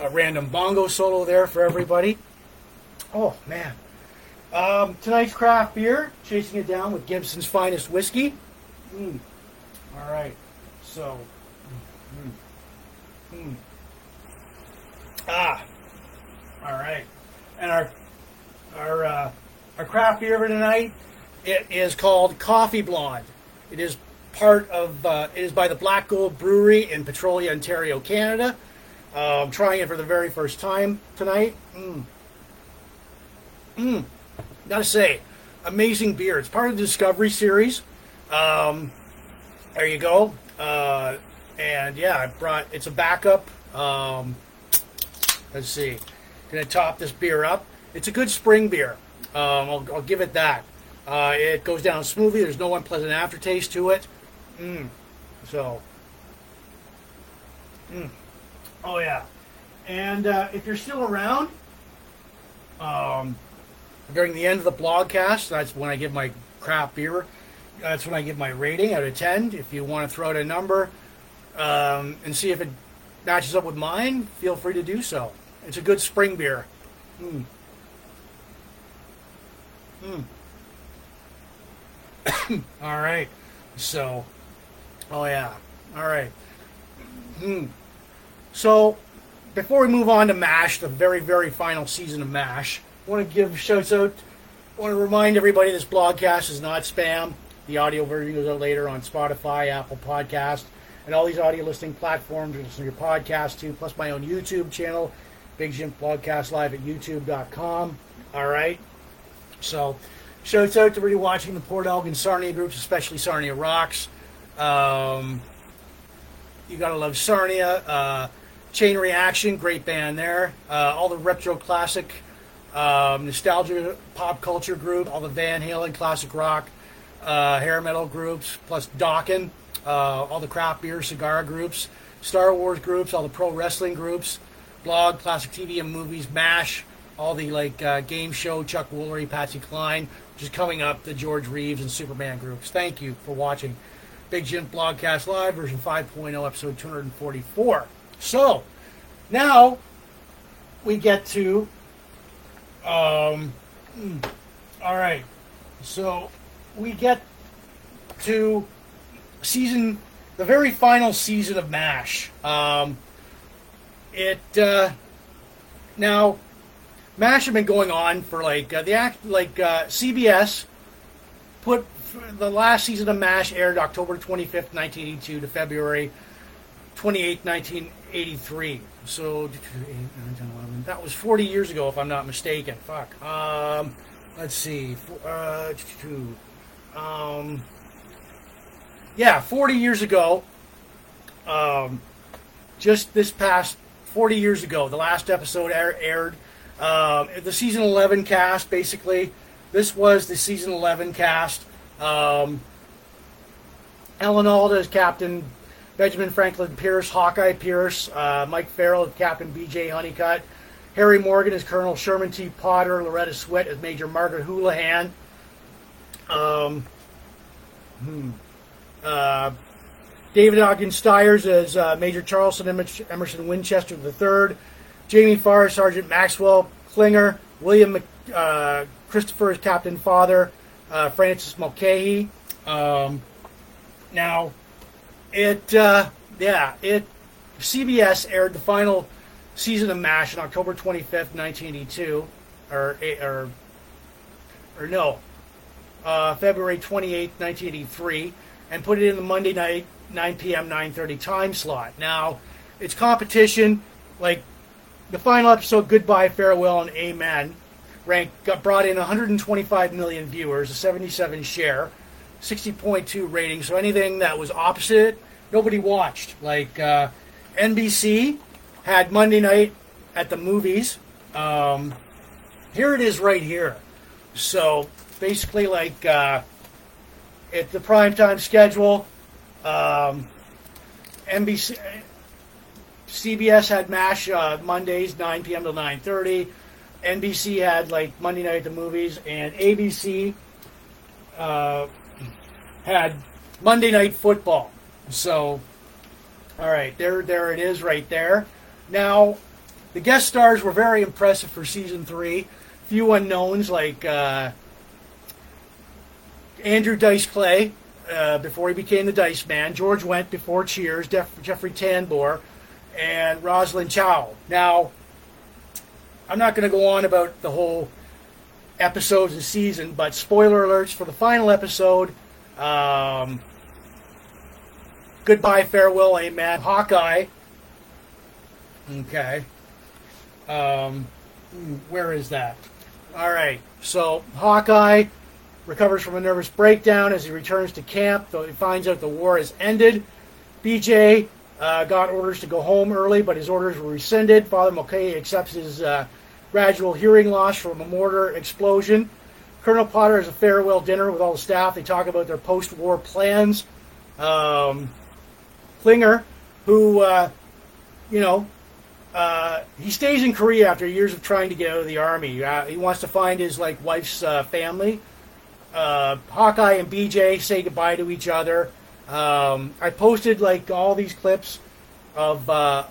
A random bongo solo there for everybody. Oh man. Um, tonight's craft beer, chasing it down with Gibson's finest whiskey. Mm. All right. So. Mm. Ah, all right. And our our uh, our craft beer for tonight it is called Coffee Blonde. It is part of uh, it is by the Black Gold Brewery in Petrolia, Ontario, Canada. Uh, I'm trying it for the very first time tonight. Mmm. Mmm. Gotta say, amazing beer. It's part of the Discovery series. Um, there you go. Uh, and yeah, I brought it's a backup. Um, let's see, gonna top this beer up. It's a good spring beer. Um, I'll, I'll, give it that. Uh, it goes down smoothly. There's no unpleasant aftertaste to it. Mm. So, mm. oh yeah. And uh, if you're still around, um, during the end of the blogcast, that's when I give my craft beer. That's when I give my rating out of 10. If you want to throw out a number, um, and see if it matches up with mine, feel free to do so. It's a good spring beer. Mm. Mm. All right. So, oh yeah. All right. Mm. So, before we move on to MASH, the very, very final season of MASH, I want to give shouts out I want to remind everybody this blogcast is not spam. The audio version goes out later on Spotify, Apple Podcast, and all these audio listening platforms. You listen to your podcast too, plus my own YouTube channel, Big Jim Podcast Live at YouTube.com. All right. So, shouts out to everybody watching the Port Elgin Sarnia groups, especially Sarnia Rocks. Um, you gotta love Sarnia. Uh, Chain Reaction, great band there. Uh, all the retro classic, um, nostalgia pop culture group, all the Van Halen classic rock, uh, hair metal groups, plus Dokken, uh, all the craft beer cigar groups, Star Wars groups, all the pro wrestling groups, blog, classic TV and movies, MASH, all the like uh, game show, Chuck Woolery, Patsy Cline, just coming up, the George Reeves and Superman groups. Thank you for watching. Big Jim Blogcast Live, version 5.0, episode 244. So, now we get to. Um, hmm, all right. So, we get to season, the very final season of MASH. Um, it, uh, now, MASH had been going on for like, uh, the act, like, uh, CBS put the last season of MASH aired October 25th, 1982 to February 28th, 1983. So, that was 40 years ago, if I'm not mistaken. Fuck. Um, let's see. Uh, um, yeah, 40 years ago. Um, just this past 40 years ago, the last episode aired. Um, the season 11 cast, basically. This was the season 11 cast. Um, Alan Alda is Captain Benjamin Franklin Pierce, Hawkeye Pierce, uh, Mike Farrell is Captain B.J. Honeycutt, Harry Morgan is Colonel Sherman T. Potter, Loretta Swit is Major Margaret Houlihan. Um, hmm, uh, David Ogden Stiers as uh, Major Charleston Emerson Winchester III, Jamie Farr Sergeant Maxwell Klinger, William uh, Christopher as Captain Father, uh, Francis Mulcahy. Um, now, it uh, yeah it CBS aired the final season of MASH on October 25th, 1982, or or or no, uh, February 28th, 1983, and put it in the Monday night 9 p.m. 9:30 time slot. Now, it's competition like the final episode, Goodbye, Farewell, and Amen ranked got brought in 125 million viewers, a 77 share, 60.2 rating. So anything that was opposite, nobody watched. Like uh, NBC had Monday night at the movies. Um, here it is right here. So basically, like uh, at the primetime schedule, um, NBC. CBS had MASH uh, Mondays, 9 p.m. to 9:30. NBC had like Monday Night at the Movies, and ABC uh, had Monday Night Football. So, all right, there, there it is, right there. Now, the guest stars were very impressive for season three. Few unknowns like uh, Andrew Dice Clay uh, before he became the Dice Man, George Wendt before Cheers, Jeff- Jeffrey Tambor, and Rosalind Chao. Now, I'm not going to go on about the whole episodes and season, but spoiler alerts for the final episode. Um, goodbye, farewell, amen. Hawkeye. Okay. Um, where is that? All right. So Hawkeye recovers from a nervous breakdown as he returns to camp, though he finds out the war has ended. BJ uh, got orders to go home early, but his orders were rescinded. Father Mulcahy accepts his uh, gradual hearing loss from a mortar explosion. Colonel Potter has a farewell dinner with all the staff. They talk about their post-war plans. Um, Klinger, who, uh, you know, uh, he stays in Korea after years of trying to get out of the army. Uh, he wants to find his like wife's uh, family. Uh, Hawkeye and BJ say goodbye to each other. Um, I posted like all these clips of uh,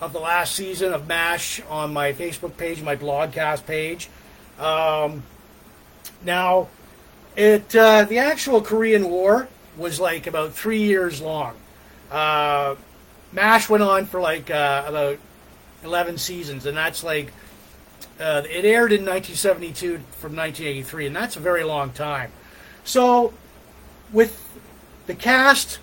of the last season of MASH on my Facebook page, my blogcast page. Um, now, it uh, the actual Korean War was like about three years long. Uh, MASH went on for like uh, about eleven seasons, and that's like Uh, it aired in 1972 from 1983, and that's a very long time. So, with the cast,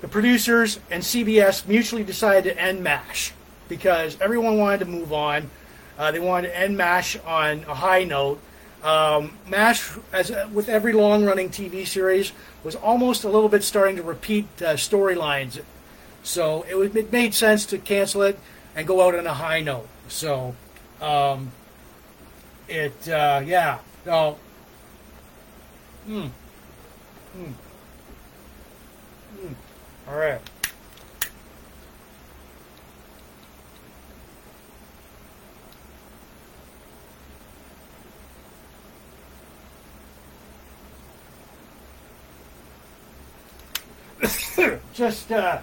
the producers, and CBS mutually decided to end MASH because everyone wanted to move on. Uh, they wanted to end MASH on a high note. Um, MASH, as with every long-running TV series, was almost a little bit starting to repeat uh, storylines. So it, was, it made sense to cancel it and go out on a high note. So um, it, uh, yeah, no. Hmm. Hmm. Hmm. All right. Just uh,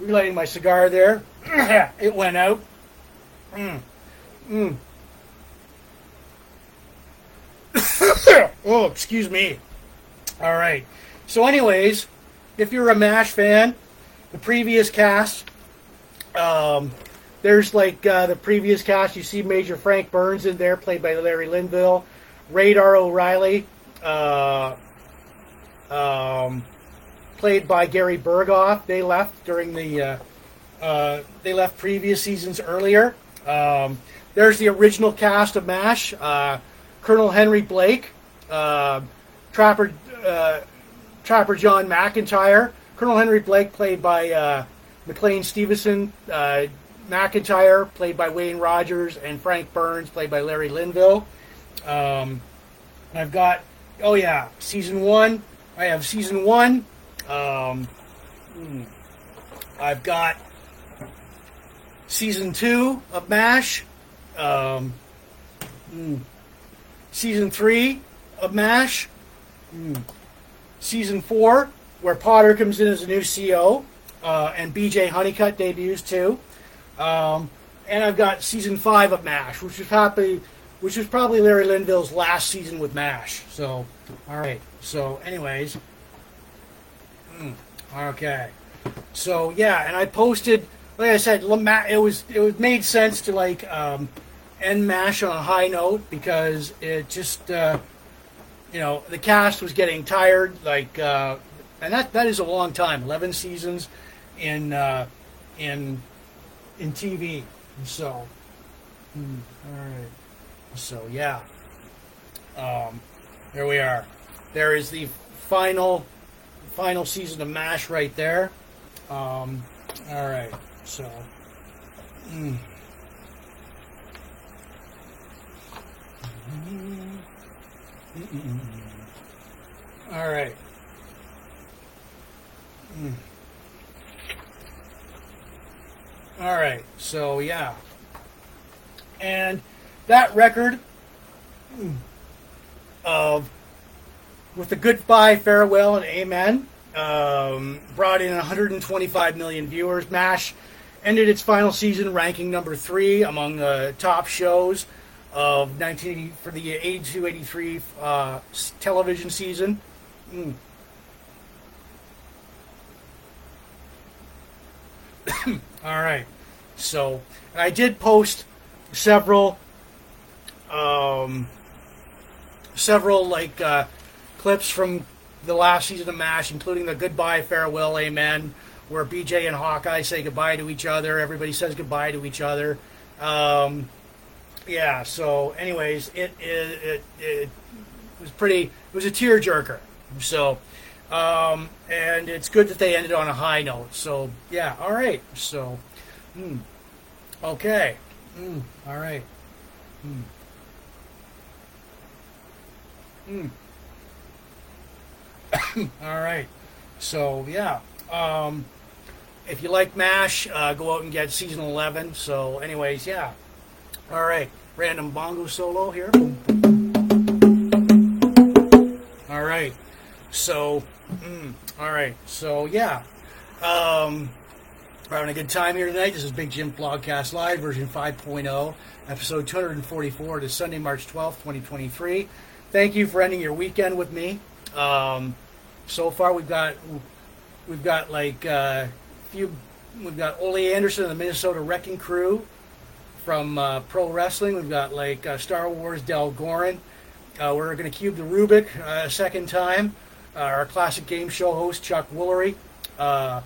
relighting my cigar there. it went out. Mm. Mm. oh, excuse me. All right. So, anyways, if you're a MASH fan, the previous cast, um, there's like uh, the previous cast. You see Major Frank Burns in there, played by Larry Linville. Radar O'Reilly, uh, um, played by Gary Burghoff. They left during the. Uh, uh, they left previous seasons earlier. Um, there's the original cast of MASH. Uh, Colonel Henry Blake, uh, Trapper uh, Trapper John McIntyre. Colonel Henry Blake, played by uh, McLean Stevenson. Uh, McIntyre, played by Wayne Rogers, and Frank Burns, played by Larry Linville. Um, I've got, oh yeah, season one. I have season one. Um, hmm. I've got season two of MASH. Um, mm, season three of MASH. Mm, season four, where Potter comes in as a new CEO, uh, and BJ Honeycutt debuts too. Um, and I've got season five of MASH, which is probably which was probably Larry Linville's last season with MASH. So, all right. So, anyways, mm, okay. So yeah, and I posted, like I said, it was it was made sense to like um, end MASH on a high note because it just, uh, you know, the cast was getting tired. Like, uh, and that that is a long time, eleven seasons in uh, in in TV. So, hmm, all right. So yeah, um, there we are. There is the final final season of Mash right there. Um, all right, so. Mm. All right. Mm. All right. So yeah, and that record of with the goodbye, farewell, and amen um, brought in 125 million viewers. MASH ended its final season ranking number three among the top shows of 1980 for the 82-83 uh, television season. Mm. All right. So I did post several, um, several like uh, clips from the last season of MASH, including the goodbye, farewell, amen, where BJ and Hawkeye say goodbye to each other. Everybody says goodbye to each other. Um, yeah. So, anyways, it, it it, it was pretty. It was a tearjerker. So, um, and it's good that they ended on a high note. So, yeah. All right. So, hmm. okay. Mm, all right. Mm. Mm. all right. So yeah. Um, if you like Mash, uh, go out and get season eleven. So, anyways, yeah. All right. Random bongo solo here. All right. So, mm, all right. So yeah. Um, we're having a good time here tonight. This is Big Jim Blogcast Live, version 5.0, episode 244. It is Sunday, March 12th, 2023. Thank you for ending your weekend with me. Um, so far, we've got we've got like uh, few. We've got Ole Anderson of the Minnesota Wrecking Crew. From uh, pro wrestling. We've got like uh, Star Wars Del Goren. Uh, we're going to cube the Rubik uh, a second time. Uh, our classic game show host Chuck Woolery. Our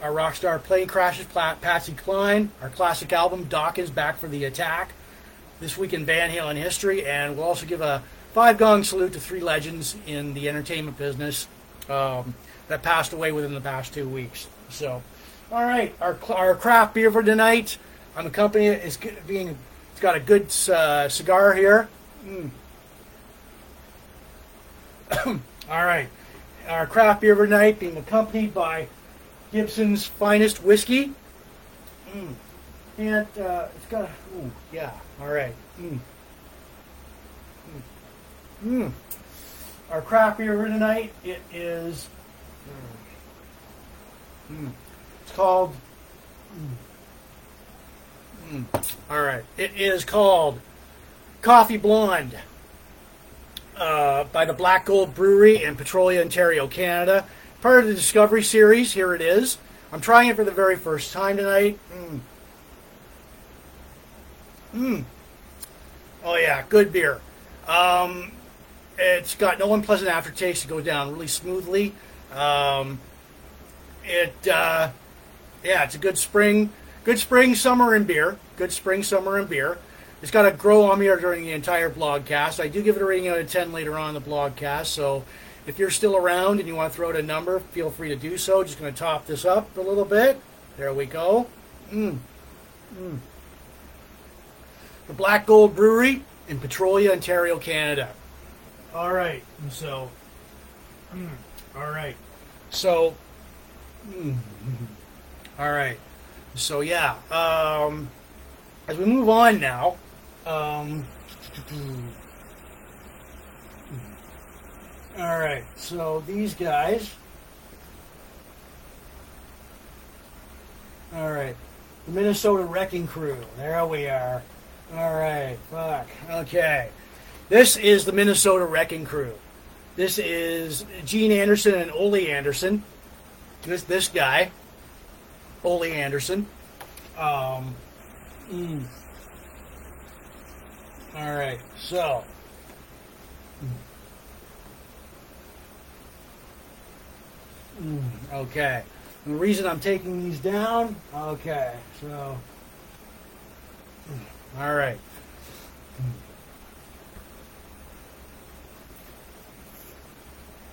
Rockstar Plane Crashes Patsy Cline. Our classic album Dokken Back for the Attack. This week in Van Halen history, and we'll also give a five gong salute to three legends in the entertainment business um, that passed away within the past two weeks. So, all right, our our craft beer for tonight. I'm accompanying it is being. It's got a good uh, cigar here. Mm. all right, our craft beer tonight being accompanied by Gibson's finest whiskey. Mm. And uh, it's got. Ooh, yeah. All right. Mm. Mm. Our craft beer tonight. It is. Mm. It's called. Mm. All right. It is called Coffee Blonde uh, by the Black Gold Brewery in Petrolia, Ontario, Canada. Part of the Discovery series. Here it is. I'm trying it for the very first time tonight. Mm. Mm. Oh yeah, good beer. Um, it's got no unpleasant aftertaste. It goes down really smoothly. Um, it, uh, yeah, it's a good spring, good spring, summer, and beer. Good spring, summer, and beer. It's got to grow on me during the entire blogcast. I do give it a rating out of 10 later on in the blogcast. So if you're still around and you want to throw out a number, feel free to do so. Just going to top this up a little bit. There we go. Mm. Mm. The Black Gold Brewery in Petrolia, Ontario, Canada. All right. So, mm, all right. So, mm, all right. So yeah. Um, as we move on now. Um, all right. So these guys. All right. The Minnesota Wrecking Crew. There we are. All right. Fuck. Okay. This is the Minnesota Wrecking Crew. This is Gene Anderson and Ole Anderson. This this guy, Ole Anderson. Um, mm. All right, so. Mm, okay. The reason I'm taking these down, okay, so. All right.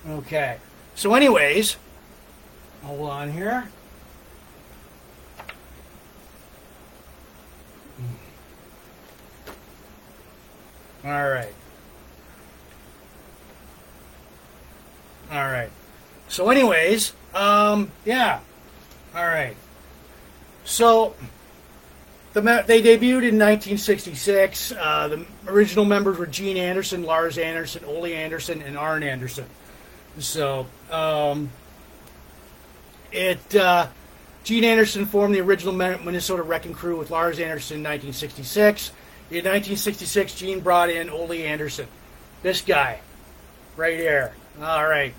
Okay. So, anyways, hold on here. All right. All right. So, anyways, um, yeah. All right. So, the, they debuted in 1966. Uh, the original members were Gene Anderson, Lars Anderson, Ole Anderson, and Arn Anderson. So, um, it uh, Gene Anderson formed the original Minnesota Wrecking Crew with Lars Anderson in 1966. In 1966, Gene brought in Ole Anderson. This guy, right here. All right.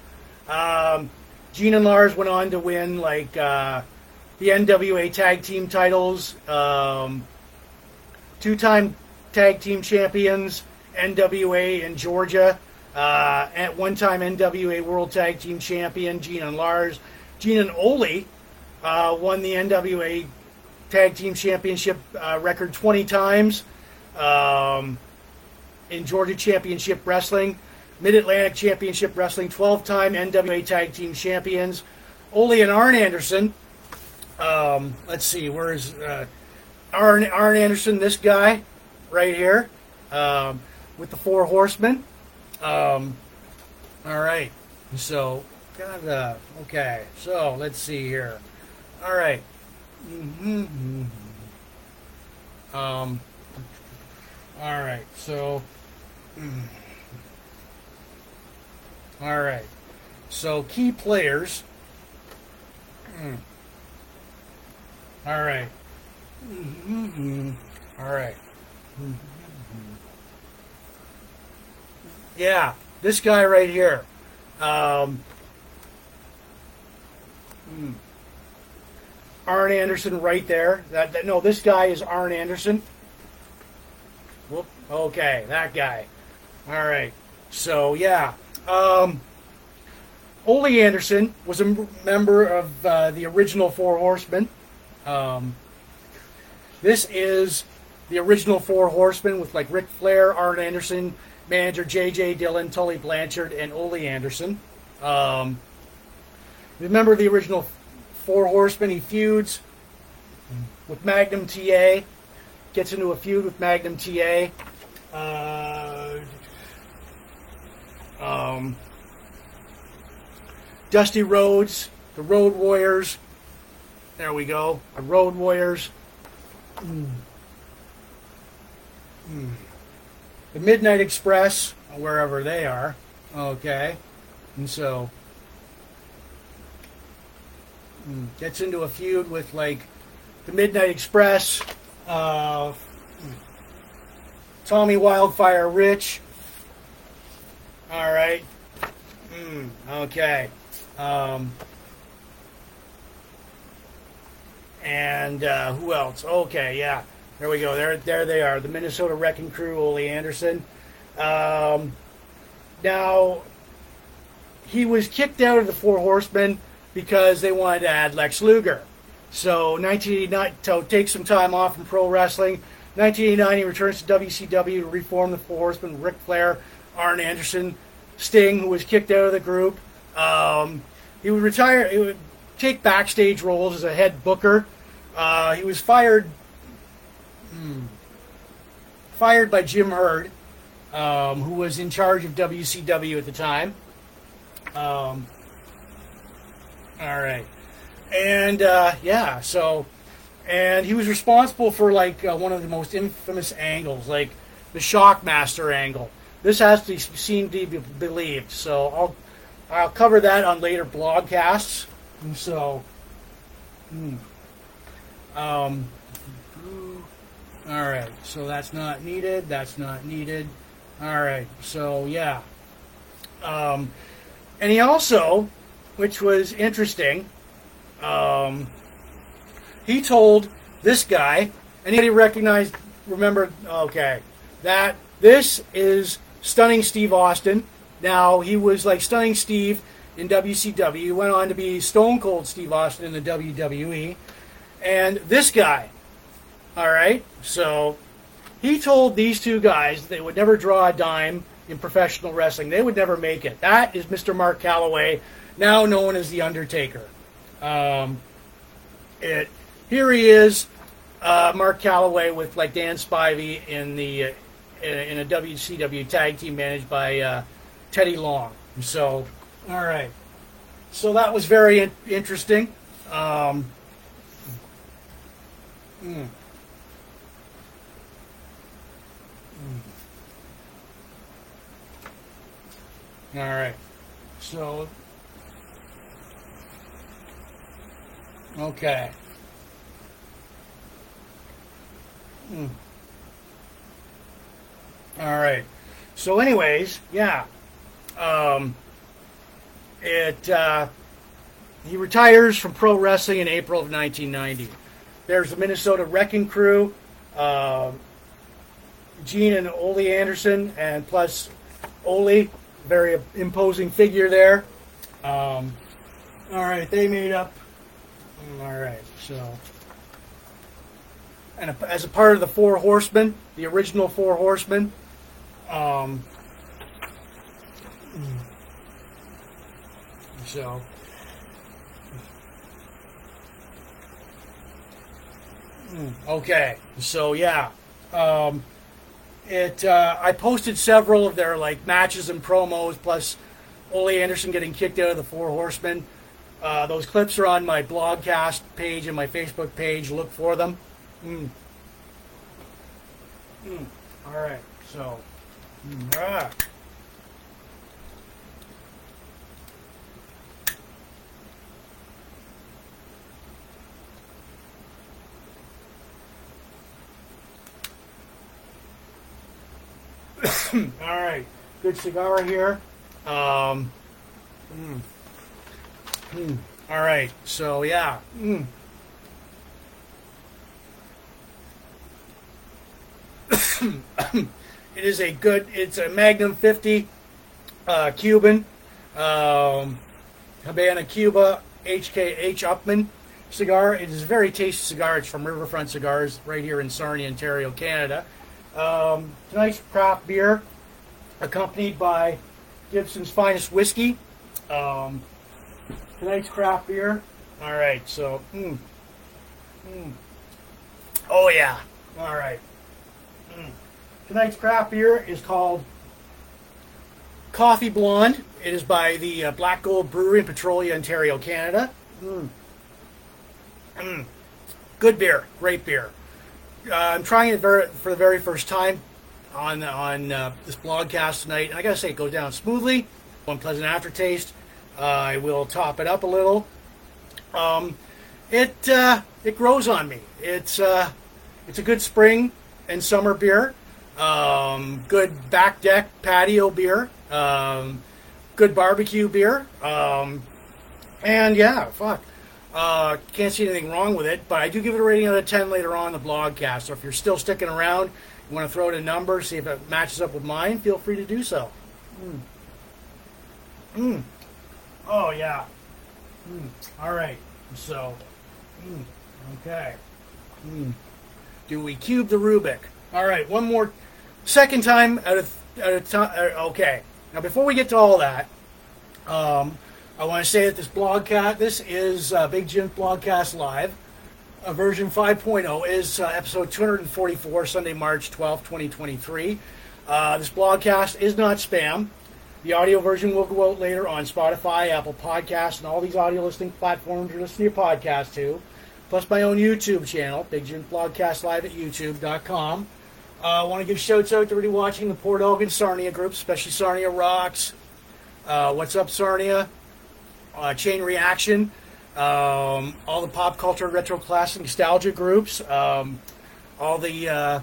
Um, Gene and Lars went on to win like uh, the NWA Tag Team titles, um, two-time Tag Team champions, NWA in Georgia. Uh, at one time, NWA World Tag Team Champion Gene and Lars. Gene and Ole uh, won the NWA Tag Team Championship uh, record 20 times um, in Georgia Championship Wrestling. Mid Atlantic Championship Wrestling, 12 time NWA Tag Team Champions. Ole and Arn Anderson. Um, let's see, where is uh, Arn, Arn Anderson, this guy right here um, with the Four Horsemen. Um, all right. So, kind of, okay. So, let's see here. All right. Mm-hmm. Um, all right. So, mm. all right. So, key players. Mm. All right. Mm-hmm. All right. Yeah, this guy right here. Um, hmm. Arn Anderson right there. That, that, no, this guy is Arn Anderson. Okay, that guy. All right. So yeah, um, Ole Anderson was a member of uh, the original Four Horsemen. Um, this is the original Four Horsemen with like Ric Flair, Arn Anderson, manager J.J. Dillon, Tully Blanchard, and Ole Anderson. Um, remember the original Four Horsemen? He feuds with Magnum TA. Gets into a feud with Magnum TA. Uh, um, Dusty Rhodes, the Road Warriors. There we go. The Road Warriors. Mm. Mm. The Midnight Express, wherever they are. Okay. And so mm, gets into a feud with like the Midnight Express, uh, Tommy Wildfire Rich. All right. Mm, okay. Um, and uh, who else? Okay, yeah. There we go. There, there they are. The Minnesota Wrecking Crew, Ole Anderson. Um, now, he was kicked out of the Four Horsemen because they wanted to add Lex Luger. So, 1989, to take some time off from pro wrestling. 1989, he returns to WCW to reform the Four Horsemen. Ric Flair, Arn Anderson, Sting, who was kicked out of the group. Um, he would retire. He would take backstage roles as a head booker. Uh, he was fired. hmm, fired by Jim Herd, um, who was in charge of WCW at the time. Um, all right, and uh, yeah, so and he was responsible for like uh, one of the most infamous angles, like the Shockmaster angle. This has to be seen to be believed. So I'll I'll cover that on later blogcasts. And so, hmm. um, all right. So that's not needed. That's not needed. All right. So yeah. Um, and he also, which was interesting, um, he told this guy, anybody recognize, remember, okay, that this is Stunning Steve Austin. Now, he was like Stunning Steve in WCW. He went on to be Stone Cold Steve Austin in the WWE. And this guy, all right, so he told these two guys they would never draw a dime in professional wrestling. They would never make it. That is Mr. Mark Calloway, now known as The Undertaker. Um, it here he is, uh, Mark Calloway with like Dan Spivey in the uh, in, a WCW tag team managed by uh, Teddy Long. So, all right. So that was very in- interesting. Um, mm. Mm. All right. So, okay. Mm. All right. So, anyways, yeah. Um, it uh, he retires from pro wrestling in April of 1990. There's the Minnesota Wrecking Crew, uh, Gene and Ole Anderson, and plus Ole, very imposing figure there. Um, all right, they made up. All right, so and a, as a part of the Four Horsemen, the original Four Horsemen. Um, so, okay, so yeah, um, it. Uh, I posted several of their like matches and promos, plus Ole Anderson getting kicked out of the Four Horsemen. Uh, those clips are on my blogcast page and my Facebook page. Look for them. Mm. Mm. All right, so. Mm. Ah. All right, good cigar here. Um, mm. Mm. All right, so yeah. Mm. it is a good. It's a Magnum 50 uh, Cuban um, Habana Cuba HKH Upmann cigar. It is a very tasty cigar. It's from Riverfront Cigars right here in Sarnia, Ontario, Canada. Um, tonight's craft beer, accompanied by Gibson's Finest Whiskey. Um, tonight's craft beer. All right, so, mm, mm. oh yeah, all right. Mm. Tonight's craft beer is called Coffee Blonde. It is by the uh, Black Gold Brewery in Petrolia, Ontario, Canada. Mm. Mm. Good beer, great beer. Uh, I'm trying it very, for the very first time on on uh, this blogcast tonight. And I gotta say, it goes down smoothly. One pleasant aftertaste. Uh, I will top it up a little. Um, it uh, it grows on me. It's uh, it's a good spring and summer beer. Um, good back deck patio beer. Um, good barbecue beer. Um, and yeah, fuck. Uh, can't see anything wrong with it, but I do give it a rating out of 10 later on in the blogcast. So if you're still sticking around, you want to throw in a number, see if it matches up with mine, feel free to do so. Mm. Mm. Oh, yeah. Mm. All right. So, mm. okay. Mm. Do we cube the Rubik? All right, one more. Second time out of, out of time. Uh, okay. Now, before we get to all that, um, I want to say that this blogcast, this is uh, Big Jim Blogcast Live. Uh, version 5.0 is uh, episode 244, Sunday, March 12, 2023. Uh, this blogcast is not spam. The audio version will go out later on Spotify, Apple Podcasts, and all these audio listening platforms you're listening to your podcast to, plus my own YouTube channel, Big Jim Blogcast Live at youtube.com. Uh, I want to give shouts out to everybody watching the Port Elgin Sarnia group, especially Sarnia Rocks. Uh, What's up, Sarnia? uh, Chain Reaction, um, all the pop culture retro classic nostalgia groups, um, all the uh,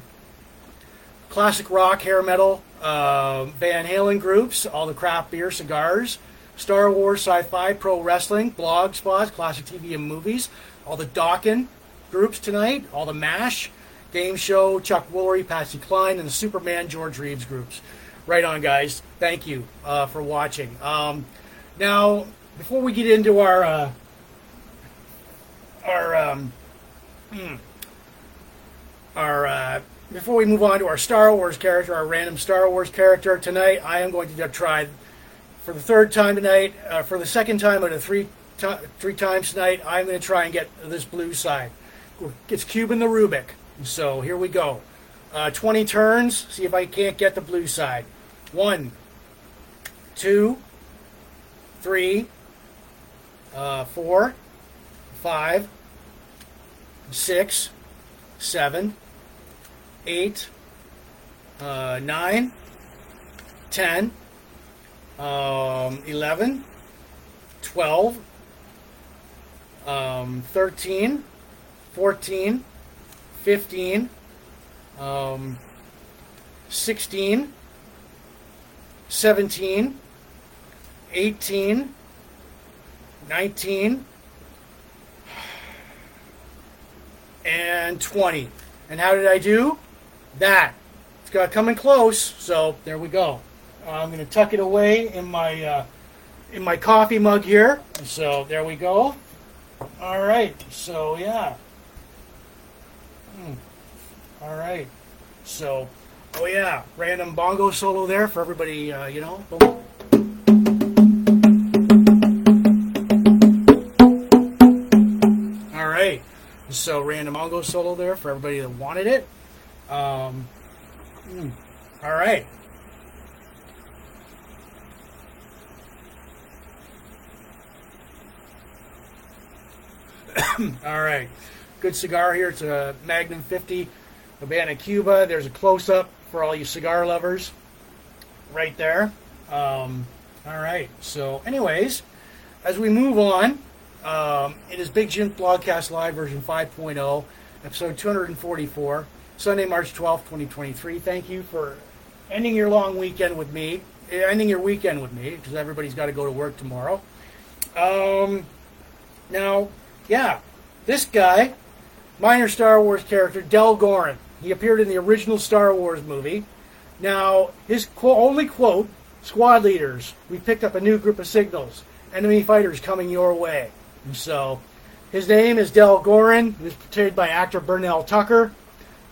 classic rock, hair metal, uh, Van Halen groups, all the craft beer, cigars, Star Wars, sci-fi, pro wrestling, blog spots, classic TV and movies, all the Dokken groups tonight, all the MASH, Game Show, Chuck Woolery, Patsy Cline, and the Superman George Reeves groups. Right on, guys. Thank you uh, for watching. Um, now, before we get into our uh, our um, hmm, our uh, before we move on to our Star Wars character, our random Star Wars character tonight, I am going to try for the third time tonight, uh, for the second time out of three three times tonight. I'm going to try and get this blue side. It's cubing the Rubik. So here we go. Uh, 20 turns. See if I can't get the blue side. One, two, three, uh, four, five, six, seven, eight, uh, nine, ten, um, eleven, twelve, um, thirteen, fourteen, fifteen, um, sixteen, seventeen, eighteen. 19 and 20. And how did I do? That. It's got coming close, so there we go. I'm going to tuck it away in my uh, in my coffee mug here. So there we go. All right. So yeah. All right. So, oh yeah, random bongo solo there for everybody. Uh, you know. Boom. So random bongo solo there for everybody that wanted it. Um, hmm, all right. all right. Good cigar here. It's a Magnum 50 Habana Cuba. There's a close up for all you cigar lovers right there. Um, all right. So, anyways, as we move on, um, it is Big Jim Blogcast Live version 5.0, episode 244, Sunday, March 12th, 2023. Thank you for ending your long weekend with me, ending your weekend with me, because everybody's got to go to work tomorrow. Um, now, yeah, this guy, minor Star Wars character, Del Goren, he appeared in the original Star Wars movie, Now, his qu- only quote squad leaders, we picked up a new group of signals. Enemy fighters coming your way. And so, his name is Del Goren. He was portrayed by actor Burnell Tucker.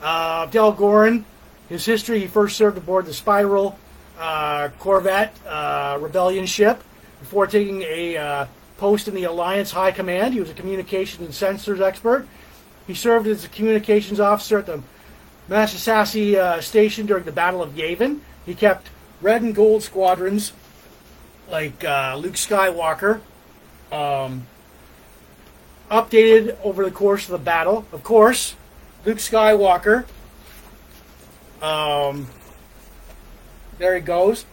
Uh, Del Goren, his history, he first served aboard the Spiral uh, Corvette uh, Rebellion ship before taking a uh, post in the Alliance High Command. He was a communications and sensors expert. He served as a communications officer at the Massassi uh, station during the Battle of Yavin. He kept red and gold squadrons like uh, Luke Skywalker um, updated over the course of the battle. Of course, Luke Skywalker. Um, there he goes.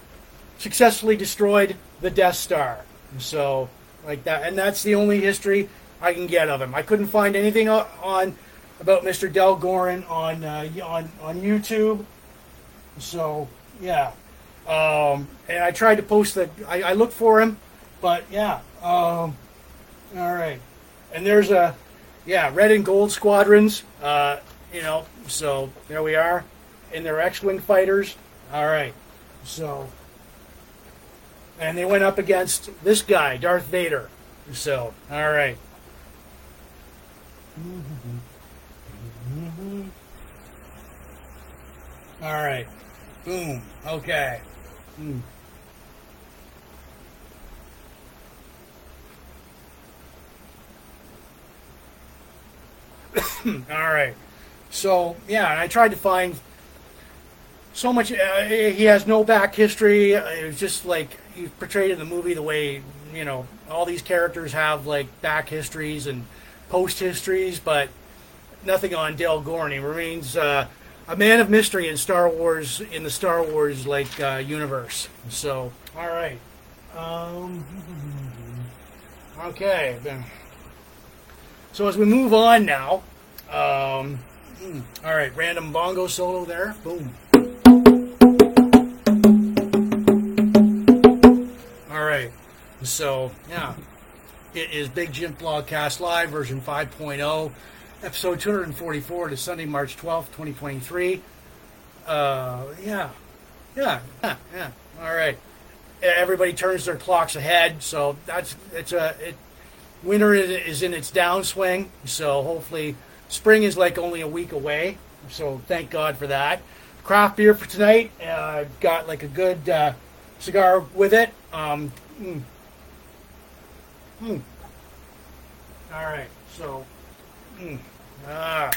Successfully destroyed the Death Star. So, like that, and that's the only history I can get of him. I couldn't find anything on about Mr. Del Goren on uh, on on YouTube. So, yeah. Um, and I tried to post that. I, I looked for him, but yeah. Um, all right. And there's a, yeah, red and gold squadrons. Uh, you know, so there we are. And they're X-wing fighters. All right. So, and they went up against this guy, Darth Vader. So, all right. All right. Boom. Okay. Hmm. All right. So yeah, I tried to find so much. Uh, he has no back history. It was just like he's portrayed in the movie the way you know all these characters have like back histories and post histories, but nothing on Dale Gorn. He remains uh, a man of mystery in Star Wars in the Star Wars like uh, universe. So all right. Um, okay. So as we move on now, um, all right, random bongo solo there. Boom. All right. So yeah, it is Big Jim Blogcast Live version 5.0, episode 244 to Sunday, March 12th, 2023. Uh, yeah, yeah, yeah, yeah. All right. Everybody turns their clocks ahead, so that's it's a it winter is, in its downswing, so hopefully spring is like only a week away. So thank God for that. Craft beer for tonight. Uh, got like a good uh, cigar with it. Um, mm. Mm. All right, so mm. ah.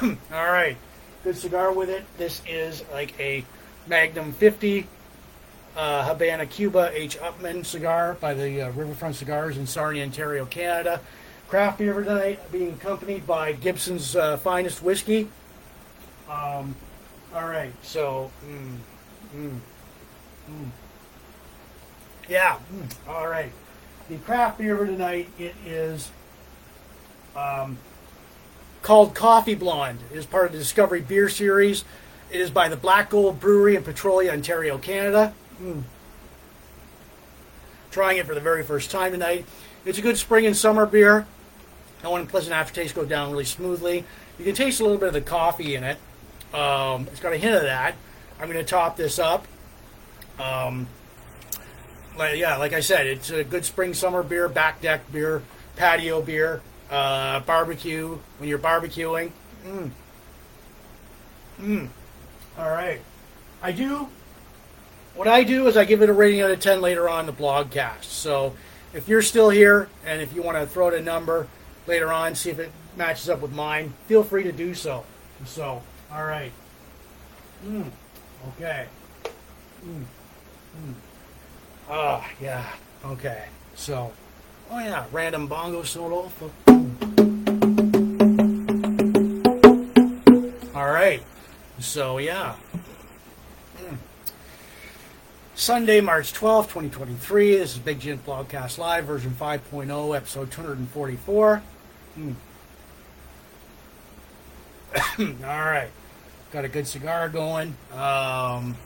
All right good cigar with it. This is like a Magnum 50 uh, Habana Cuba H. Upmann cigar by the uh, Riverfront Cigars in Sarnia, Ontario, Canada. Craft beer tonight being accompanied by Gibson's uh, finest whiskey. Um, all right, so, mm, mm, mm. yeah, mm, all right. The craft beer for tonight, it is um, called Coffee Blonde. It is part of the Discovery Beer Series. It is by the Black Gold Brewery in Petrolia, Ontario, Canada. Mm. Trying it for the very first time tonight. It's a good spring and summer beer. No unpleasant aftertaste go down really smoothly. You can taste a little bit of the coffee in it. Um, it's got a hint of that. I'm going to top this up. Um, like, yeah, like I said, it's a good spring summer beer, back deck beer, patio beer uh, barbecue when you're barbecuing. Mm. Mm. All right. I do. What I do is I give it a rating out of 10 later on the blogcast. So if you're still here and if you want to throw out a number later on, see if it matches up with mine, feel free to do so. So, all right. Mm. Okay. Ah, yeah. Okay. So, oh yeah, random bongo solo. All right. So, yeah. Mm. Sunday, March 12th, 2023. This is Big Jim Blogcast Live, version 5.0, episode 244. Mm. All right. Got a good cigar going. Um,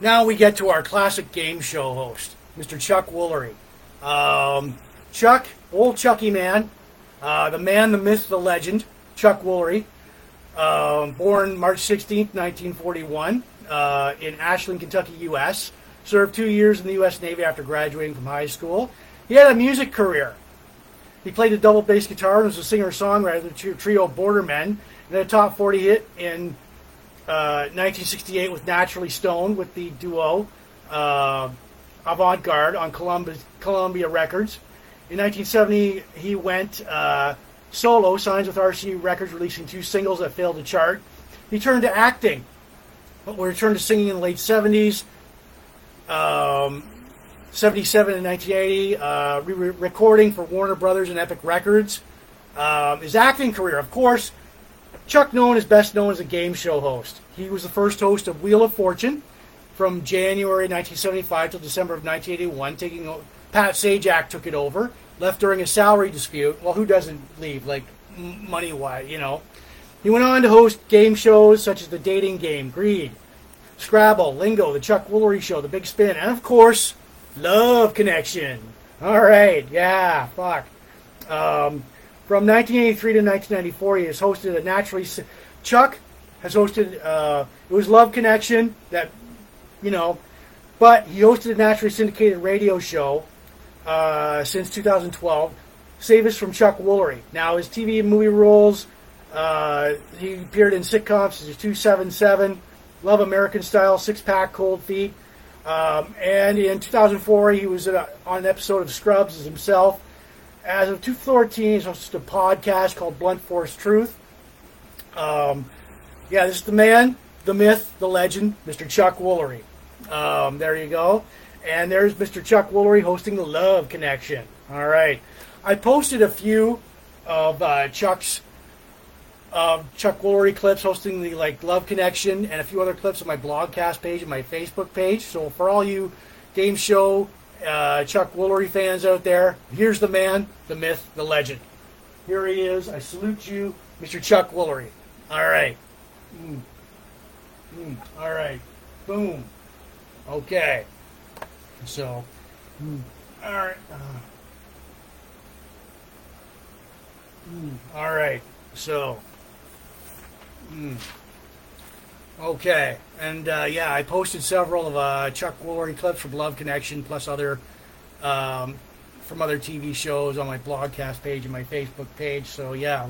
now we get to our classic game show host, Mr. Chuck Woolery. Um, Chuck, old Chucky man, uh, the man, the myth, the legend, Chuck Woolery, uh, born March 16th, 1941, uh, in Ashland, Kentucky, U.S. Served two years in the U.S. Navy after graduating from high school. He had a music career. He played the double bass guitar and was a singer-songwriter of the trio Bordermen, and a top 40 hit in 1968 uh, with Naturally Stoned with the duo uh, Avant Garde on Columbia, Columbia Records. In 1970, he went uh, solo, signs with RCA Records, releasing two singles that failed to chart. He turned to acting, but returned to singing in the late 70s. Um, 77 and 1980, uh, re- recording for Warner Brothers and Epic Records. Um, his acting career, of course, Chuck Known is best known as a game show host. He was the first host of Wheel of Fortune from January 1975 till December of 1981. Taking Pat Sajak took it over, left during a salary dispute. Well, who doesn't leave, like money wise, you know? He went on to host game shows such as The Dating Game, Greed, Scrabble, Lingo, The Chuck Woolery Show, The Big Spin, and of course, Love Connection. All right, yeah, fuck. Um, from 1983 to 1994, he has hosted a naturally. Chuck has hosted. Uh, it was Love Connection that, you know, but he hosted a naturally syndicated radio show uh, since 2012. Save Us from Chuck Woolery. Now his TV and movie roles. Uh, he appeared in sitcoms as 277, Love American Style, Six Pack, Cold Feet. Um, and in 2004, he was a, on an episode of Scrubs as himself. As of 2014, he's hosted a podcast called Blunt Force Truth. Um, yeah, this is the man, the myth, the legend, Mr. Chuck Woolery. Um, there you go. And there's Mr. Chuck Woolery hosting the Love Connection. All right. I posted a few of uh, Chuck's uh, Chuck Woolery clips hosting the like Love Connection and a few other clips on my blogcast page and my Facebook page. So for all you game show uh, Chuck Woolery fans out there, here's the man, the myth, the legend. Here he is. I salute you, Mr. Chuck Woolery. All right. Mm. Mm. All right. Boom. Okay. So, mm. all right. Uh, mm. all right. So, mm. Okay, and uh, yeah, I posted several of uh, Chuck Woolery clips from Love Connection, plus other um, from other TV shows on my blogcast page and my Facebook page. So yeah,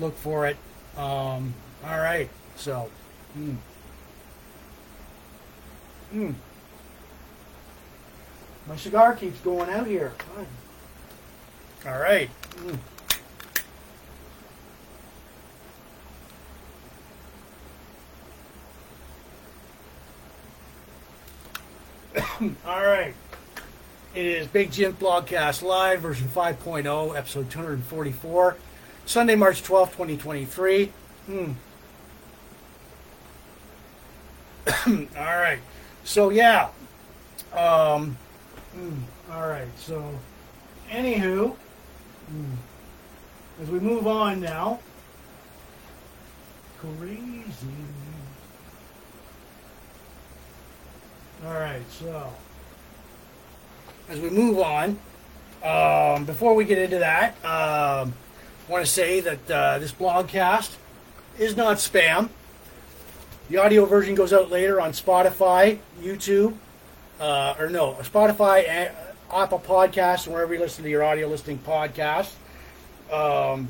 look for it. Um, all right, so. Mm. Mm. My cigar keeps going out here. All right. Mm. All right. It is Big Jim Blogcast Live, version 5.0, episode 244, Sunday, March 12th, 2023. Hmm. all right. So, yeah. Um, mm, all right. So, anywho, mm, as we move on now, crazy. All right, so as we move on, um, before we get into that, um, I want to say that uh, this blogcast is not spam. The audio version goes out later on Spotify, YouTube, uh, or no, Spotify, and Apple Podcasts, wherever you listen to your audio listening podcast. Um,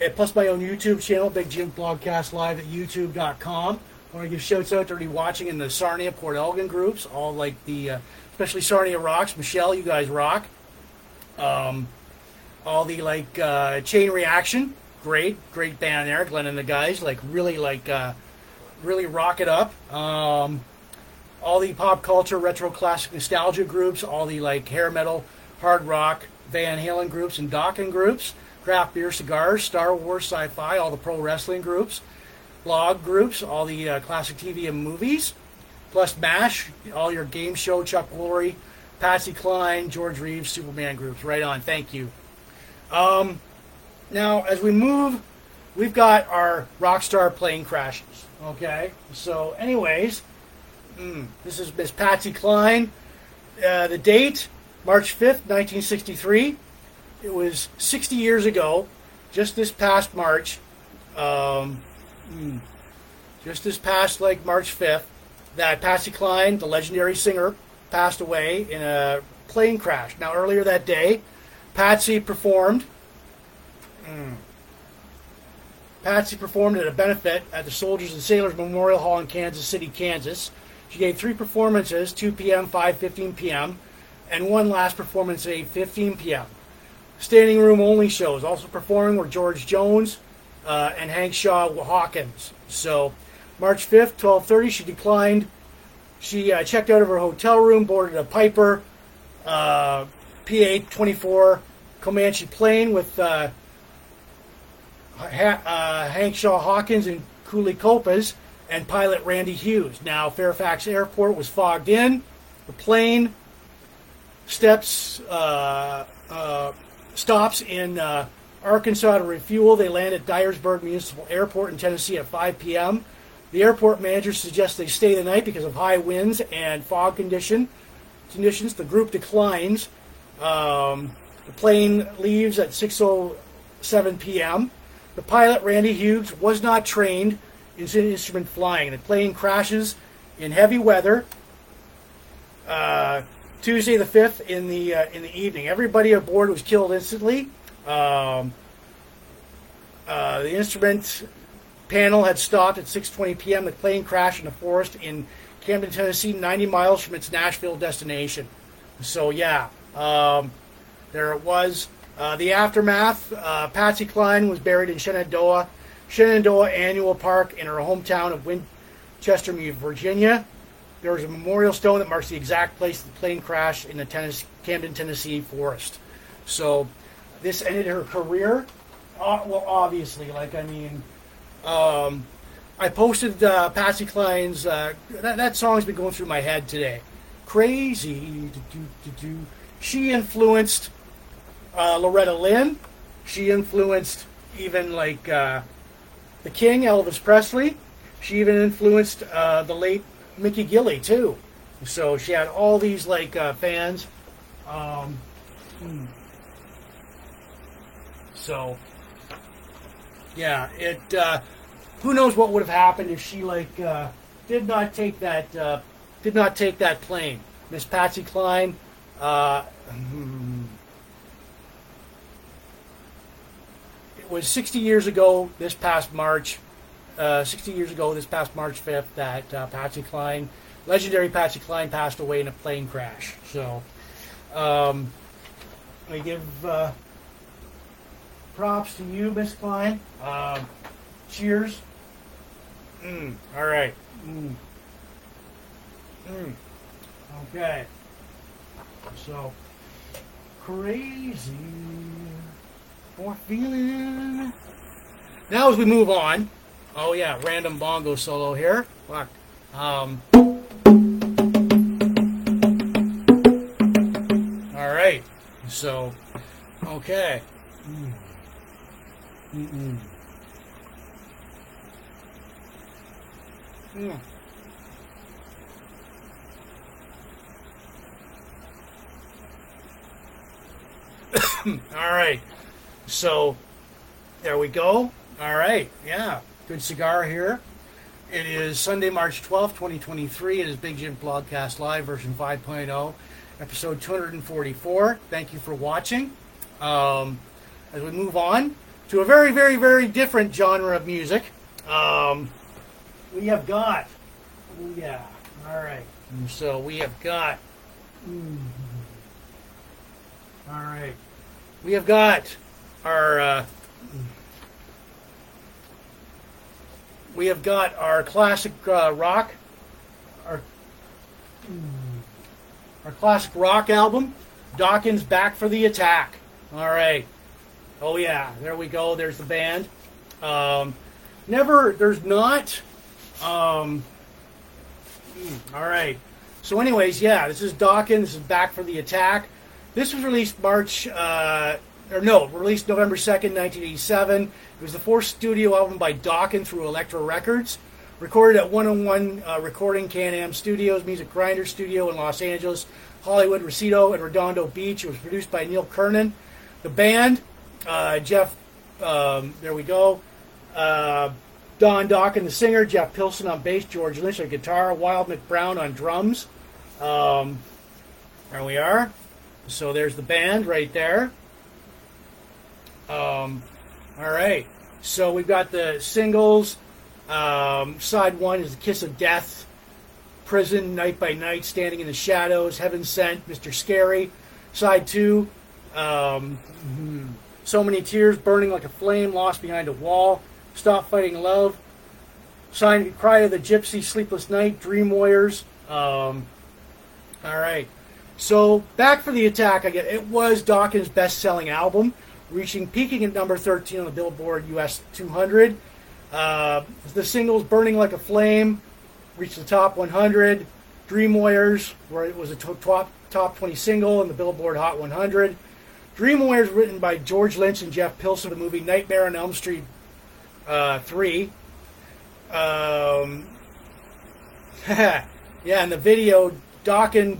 and plus my own YouTube channel, Big Jim Blogcast Live at YouTube.com. Want to give shouts out to everybody watching in the Sarnia Port Elgin groups, all like the, uh, especially Sarnia Rocks. Michelle, you guys rock. Um, all the like uh, Chain Reaction, great, great band there. Glenn and the guys, like really like, uh, really rock it up. Um, all the pop culture, retro, classic, nostalgia groups, all the like hair metal, hard rock, Van Halen groups, and Dokken groups, craft beer, cigars, Star Wars, sci-fi, all the pro wrestling groups blog groups, all the uh, classic TV and movies, plus MASH, all your game show, Chuck Woolery, Patsy Cline, George Reeves, Superman groups. Right on. Thank you. Um, now, as we move, we've got our Rockstar plane crashes. Okay? So, anyways, mm, this is Miss Patsy Cline. Uh, the date, March 5th, 1963. it was 60 years ago, just this past March, um, hmm, just this past like March 5th, that Patsy Cline, the legendary singer, passed away in a plane crash. Now, earlier that day, Patsy performed. Mm, Patsy performed at a benefit at the Soldiers and Sailors Memorial Hall in Kansas City, Kansas. She gave three performances, 2 p.m., 5:15 p.m., and one last performance at 8:15 p.m. Standing room only shows. Also performing were George Jones uh, and Hawkshaw Hawkins. So, March 5th, 12:30, she declined. She uh, checked out of her hotel room, boarded a Piper uh, PA-24 Comanche plane with uh, ha- uh, Hawkshaw Hawkins and Cowboy Copas and pilot Randy Hughes. Now, Fairfax Airport was fogged in. The plane steps uh, uh, stops in uh, Arkansas to refuel. They land at Dyersburg Municipal Airport in Tennessee at 5 p.m. The airport manager suggests they stay the night because of high winds and fog condition conditions. The group declines. Um, the plane leaves at 6:07 p.m. The pilot, Randy Hughes, was not trained in instrument flying. The plane crashes in heavy weather uh, Tuesday the 5th in the uh, in the evening. Everybody aboard was killed instantly. Um, uh, the instrument panel had stopped at 6:20 p.m. The plane crashed in a forest in Camden, Tennessee, 90 miles from its Nashville destination. So yeah, um, there it was. Uh, the aftermath, uh, Patsy Cline was buried in Shenandoah, Shenandoah Annual Park in her hometown of Winchester, Virginia. There was a memorial stone that marks the exact place the plane crashed in the Tennessee, Camden, Tennessee forest. So this ended her career. Uh, well, obviously, like I mean, um, I posted uh, Patsy Cline's. Uh, that, that song's been going through my head today. Crazy. She influenced uh, Loretta Lynn. She influenced even like uh, the King, Elvis Presley. She even influenced uh, the late Mickey Gilley too. So she had all these like fans. Um, hmm. So yeah, it. Uh, who knows what would have happened if she like uh, did not take that uh, did not take that plane. Miss Patsy Cline. Uh, hmm. it was 60 years ago this past March. Uh, 60 years ago this past March 5th that uh, Patsy Cline, legendary Patsy Cline, passed away in a plane crash. So um, I give uh, props to you, Miss Cline. Um, cheers. Mm, all right. Mm. Mm. Okay. So crazy. More feeling. Now as we move on. Oh yeah, random bongo solo here. Fuck. Um. All right. So, okay. Mm. Mm-mm. Mm. All right. So there we go. All right. Yeah. Good cigar here. It is Sunday, March 12th, 2023. It is Big Jim Blogcast Live version 5.0, episode 244. Thank you for watching. Um, as we move on to a very, very, very different genre of music. Um, we have got, oh yeah, all right. So we have got, mm, all right, we have got our, uh, we have got our classic uh, rock, our, our classic rock album, Dokken's Back for the Attack. All right. Oh yeah, there we go. There's the band. Um, never, there's not um, hmm, all right. So, anyways, yeah, this is Dokken's. This is Back for the Attack. This was released March, uh, or no, released November 2nd, 1987. It was the fourth studio album by Dokken's through Elektra Records. Recorded at 101 uh, Recording Can Am Studios, Music Grinder Studio in Los Angeles, Hollywood, Rosito, and Redondo Beach. It was produced by Neil Kernon. the band, uh, Jeff, um, there we go. Uh, Don Dokken, the singer, Jeff Pilson on bass, George Lynch on guitar, Wild Mick Brown on drums. Um, there we are. So there's the band right there. Um, all right. So we've got the singles. Um, side one is The Kiss of Death, Prison, Night by Night, Standing in the Shadows, Heaven Sent, Mr. Scary. Side two, um, So Many Tears, Burning Like a Flame, Lost Behind a Wall, Stop Fighting Love, Sign, Cry of the Gypsy, Sleepless Night, Dream Warriors. Um, all right. So back for the attack. Get it was Dokken's best-selling album, reaching peaking at number 13 on the Billboard US 200. Uh, the singles "Burning Like a Flame" reached the top 100. Dream Warriors, where it was a top top 20 single in the Billboard Hot 100. Dream Warriors, written by George Lynch and Jeff Pilson, the movie Nightmare on Elm Street uh, 3. Um, yeah, and the video, Dokken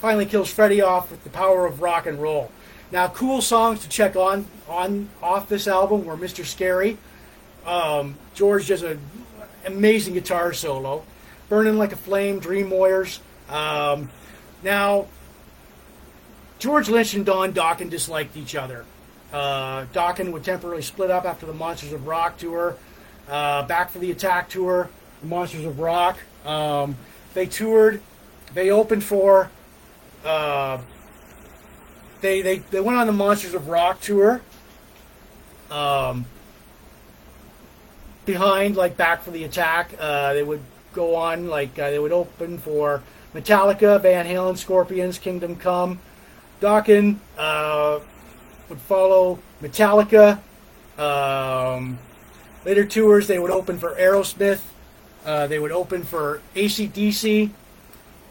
finally kills Freddy off with the power of rock and roll. Now, cool songs to check on on off this album were Mr. Scary. Um, George does an amazing guitar solo. Burning Like a Flame, Dream Warriors. Um, now, George Lynch and Don Dokken disliked each other. Uh, Dokken would temporarily split up after the Monsters of Rock tour. Uh, back for the Attack tour, the Monsters of Rock. Um, they toured. They opened for. Uh, they, they they went on the Monsters of Rock tour. Um, behind, like back for the Attack, uh, they would go on like uh, they would open for Metallica, Van Halen, Scorpions, Kingdom Come. Dokken uh, would follow Metallica. Um, later tours, they would open for Aerosmith. Uh, they would open for ACDC.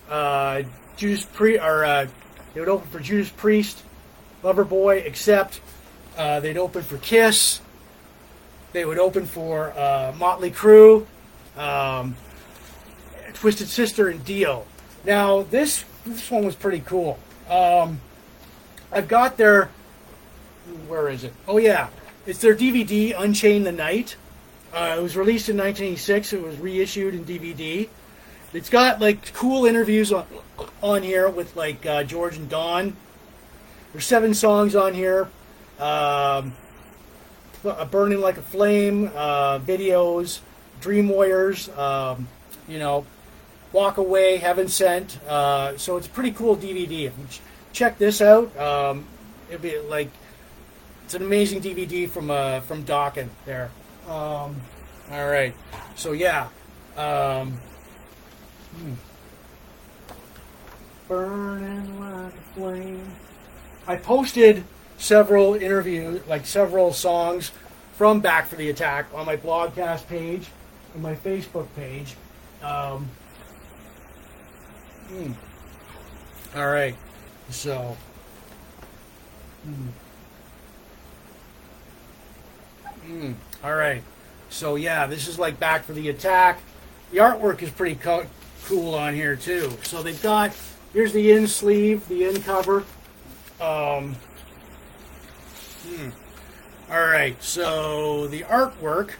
Uh, Judas Priest, or uh, they would open for Judas Priest, Loverboy, except uh, they'd open for Kiss. They would open for uh, Motley Crue, um, Twisted Sister, and Dio. Now this this one was pretty cool. Um, I've got their where is it? Oh yeah, it's their DVD Unchain the Night. Uh, it was released in 1986. It was reissued in DVD. It's got like cool interviews on on here with like uh, George and Don. There's seven songs on here. Um, Burning Like a Flame, uh, videos, Dream Warriors, um, you know, Walk Away, Heaven Sent. Uh, so it's a pretty cool DVD. Check this out. Um, it'd be like it's an amazing DVD from uh, from Dokken there. Um, all right, so yeah. Um, hmm. Burning like a flame. I posted several interviews, like several songs from Back for the Attack on my blogcast page and my Facebook page. Um, hmm. All right, so. Hmm. Hmm. All right, so yeah, this is like Back for the Attack. The artwork is pretty co- cool on here too. So they've got here's the in sleeve, the in cover. Um, Hmm. All right, so the artwork,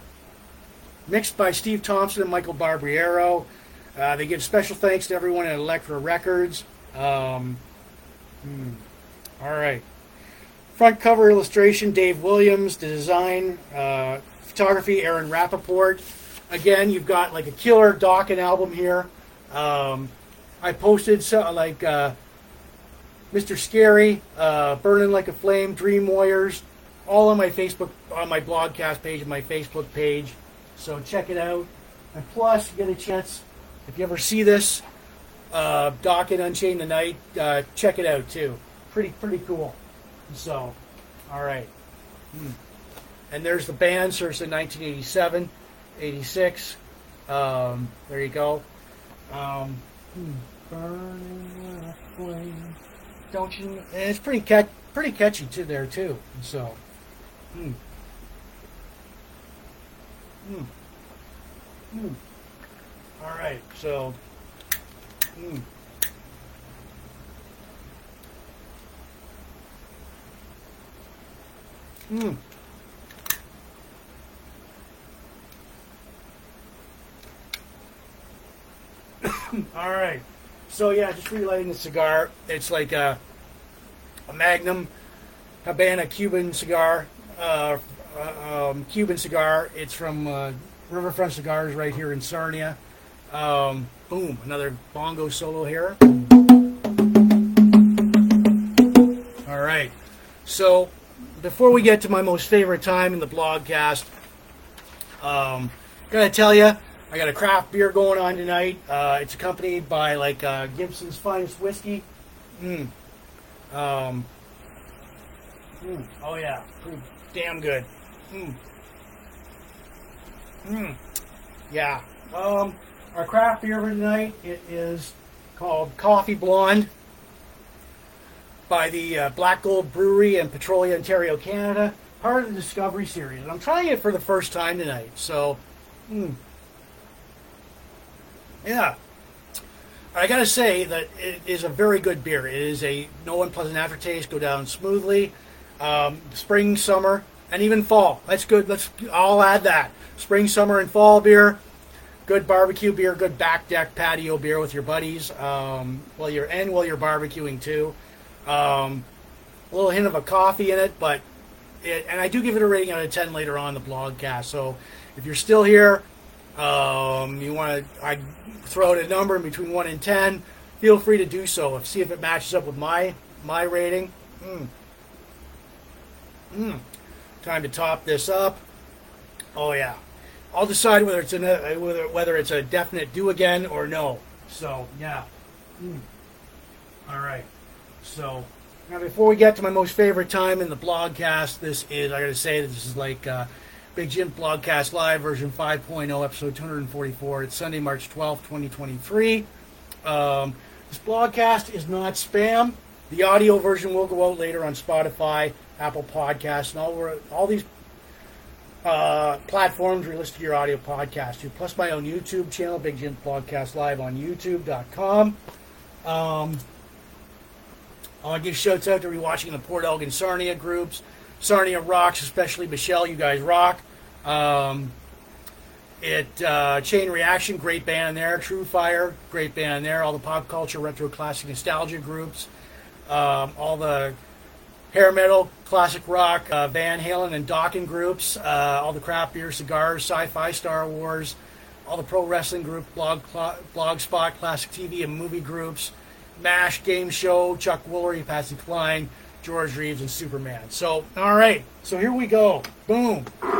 mixed by Steve Thompson and Michael Barbiero. Uh, they give special thanks to everyone at Elektra Records. Um, hmm. All right. Front cover illustration, Dave Williams. The design, uh, photography, Aaron Rappaport. Again, you've got like a killer Dokken album here. Um, I posted so, like uh, Mr. Scary, uh, Burning Like a Flame, Dream Warriors, all on my Facebook, on my blogcast page and my Facebook page. So check it out. And plus, you get a chance, if you ever see this, uh, Dokken Unchained the Night, uh, check it out too. Pretty, pretty cool. So, all right. Hmm. And there's the band, So it's in 1987, 86. Um, there you go. Um, hmm. Burning flame. Don't you? And it's pretty catch, pretty catchy too there too. So, hmm. Hmm. Hmm. All right. So, hmm. Mm. All right. So yeah, just relighting the cigar. It's like a, a Magnum Habana Cuban cigar. Uh, uh, um, Cuban cigar. It's from uh, Riverfront Cigars right here in Sarnia. Um, boom, another bongo solo here. All right. So before we get to my most favorite time in the blogcast, um, gotta tell you, I got a craft beer going on tonight. Uh, it's accompanied by like uh, Gibson's finest whiskey. Mm. Um, mm. Oh yeah, pretty damn good. Mm. Mm. Yeah. Um, our craft beer for tonight it is called Coffee Blonde by the uh, Black Gold Brewery in Petrolia, Ontario, Canada. Part of the Discovery series, and I'm trying it for the first time tonight. So, mm. yeah. I gotta say that it is a very good beer. It is a no unpleasant aftertaste. Go down smoothly. Um, spring, summer, and even fall. That's good. Let's. I'll add that. Spring, summer, and fall beer. Good barbecue beer. Good back deck patio beer with your buddies. Um, while you're and while you're barbecuing too. Um, a little hint of a coffee in it, but it, and I do give it a rating out of ten later on the blogcast. So if you're still here, um, you want to I throw out a number in between one and ten. Feel free to do so. See if it matches up with my my rating. Mm. Mm. Time to top this up. Oh yeah, I'll decide whether it's a whether whether it's a definite do again or no. So yeah. Mm. All right. So now before we get to my most favorite time in the blogcast, this is I got to say this is like uh, Big Jim Blogcast Live version 5.0, episode 244. It's Sunday, March 12th, 2023. Um, this blogcast is not spam. The audio version will go out later on Spotify, Apple Podcasts, and all all these uh, platforms where you listen to your audio podcast to. Plus my own YouTube channel, Big Jim Podcast Live on YouTube.com. Um, I want to give shouts out to rewatching the Port Elgin Sarnia groups. Sarnia rocks, especially Michelle. You guys rock. Um, it uh, Chain Reaction, great band there. True Fire, great band there. All the pop culture, retro, classic, nostalgia groups. Um, all the hair metal, classic rock, uh, Van Halen and Dokken groups. Uh, all the craft beer, cigars, sci-fi, Star Wars. All the pro wrestling group, blog, blogspot, classic TV and movie groups. MASH game show, Chuck Woolery, Patsy Cline, George Reeves, and Superman. So, all right. So here we go. Boom. All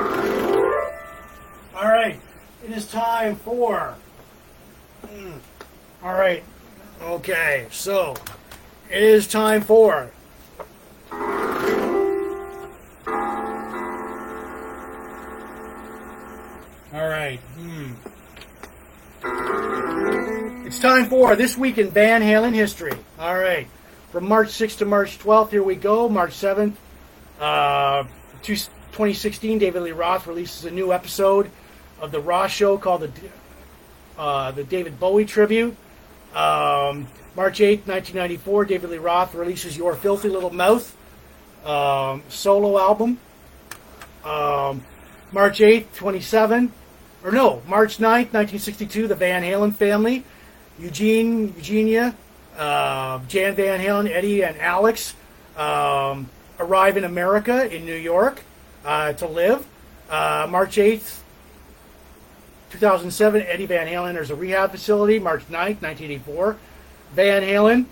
right. It is time for. Mm, all right. Okay. So it is time for. All right. Hmm. It's time for This Week in Van Halen History. All right. From March 6th to March 12th, here we go. March 7th, uh, 2016, David Lee Roth releases a new episode of The Roth Show called the, uh, the David Bowie Tribute. Um, March 8th, 1994, David Lee Roth releases Your Filthy Little Mouth um, solo album. Um, March 8th, 27, or no, March 9th, 1962, the Van Halen family Eugene, Eugenia, uh, Jan Van Halen, Eddie, and Alex um, arrive in America, in New York, uh, to live. Uh, March 8th, 2007, Eddie Van Halen enters a rehab facility. March 9th, 1984, Van Halen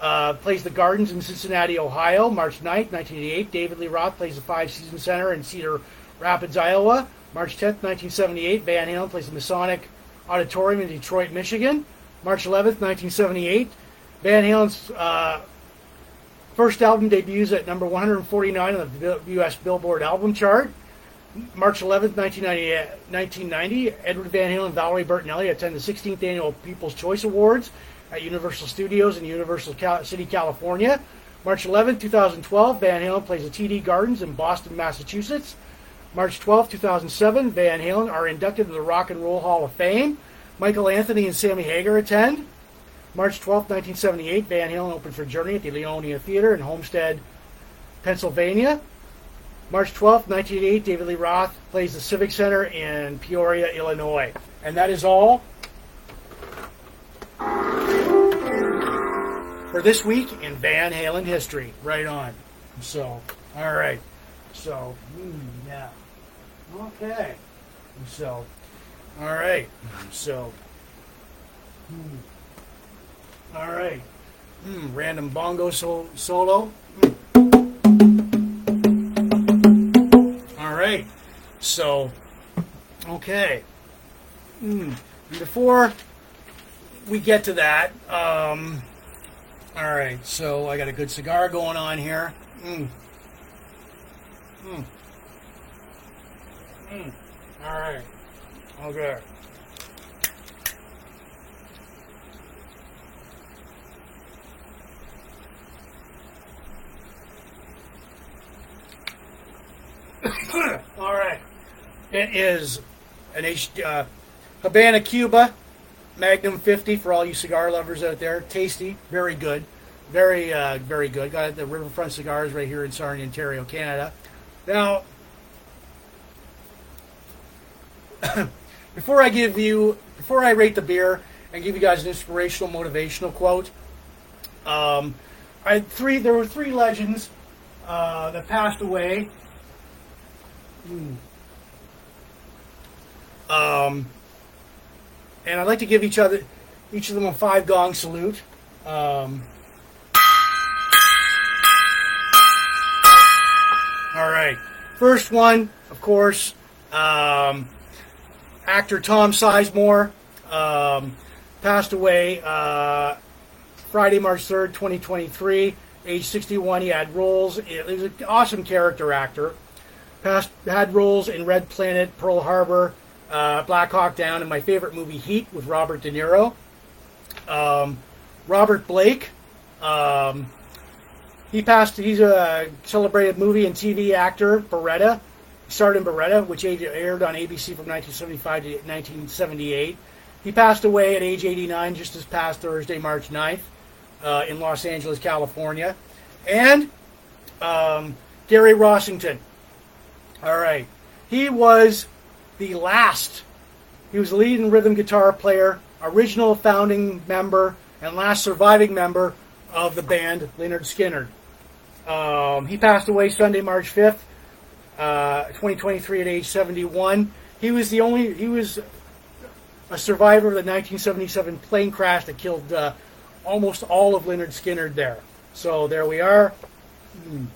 uh, plays the Gardens in Cincinnati, Ohio. March 9th, 1988, David Lee Roth plays the Five Season Center in Cedar Rapids, Iowa. March 10th, 1978, Van Halen plays the Masonic Auditorium in Detroit, Michigan. March 11th, 1978. Van Halen's uh, first album debuts at number 149 on the U.S. Billboard album chart. March 11th, 1990, Edward Van Halen and Valerie Bertinelli attend the 16th Annual People's Choice Awards at Universal Studios in Universal City, California. March 11, 2012, Van Halen plays the TD Gardens in Boston, Massachusetts. March 12, 2007, Van Halen are inducted to the Rock and Roll Hall of Fame. Michael Anthony and Sammy Hagar attend. March 12, 1978, Van Halen opened for Journey at the Leona Theater in Homestead, Pennsylvania. March 12, 1988, David Lee Roth plays the Civic Center in Peoria, Illinois. And that is all for this week in Van Halen history. Right on. So, all right. So, mm, yeah. Okay. So, all right. So, hmm. all right. Mm, random bongo so- solo. Mm. All right. So, okay. Mm. Before we get to that, um, all right. So I got a good cigar going on here. Mm. Mm. Mm. All right. Okay. All right. It is an H, uh, Habana Cuba Magnum 50 for all you cigar lovers out there. Tasty, very good, very uh, very good. Got it at the Riverfront Cigars right here in Sarnia, Ontario, Canada. Now, before I give you, before I rate the beer and give you guys an inspirational, motivational quote, um, I three. There were three legends uh, that passed away. Hmm. Um, and I'd like to give each other, each of them a five gong salute. Um, all right, first one, of course, um, actor Tom Sizemore um, passed away uh, Friday, March third, twenty twenty three. Age sixty one, he had roles. He was an awesome character actor. Passed, had roles in Red Planet, Pearl Harbor, uh, Black Hawk Down, and my favorite movie Heat with Robert De Niro. Um, Robert Blake. Um, he passed. He's a celebrated movie and TV actor. Baretta. He starred in Baretta, which aired on ABC from 1975 to 1978. He passed away at age 89 just this past Thursday, March 9th, uh, in Los Angeles, California. And um, Gary Rossington. All right. He was the last. He was the lead and rhythm guitar player, original founding member, and last surviving member of the band Lynyrd Skynyrd. Um, he passed away Sunday, March 5th, uh, 2023 at age 71. He was the only, he was a survivor of the 1977 plane crash that killed uh, almost all of Lynyrd Skynyrd there. So there we are. Hmm.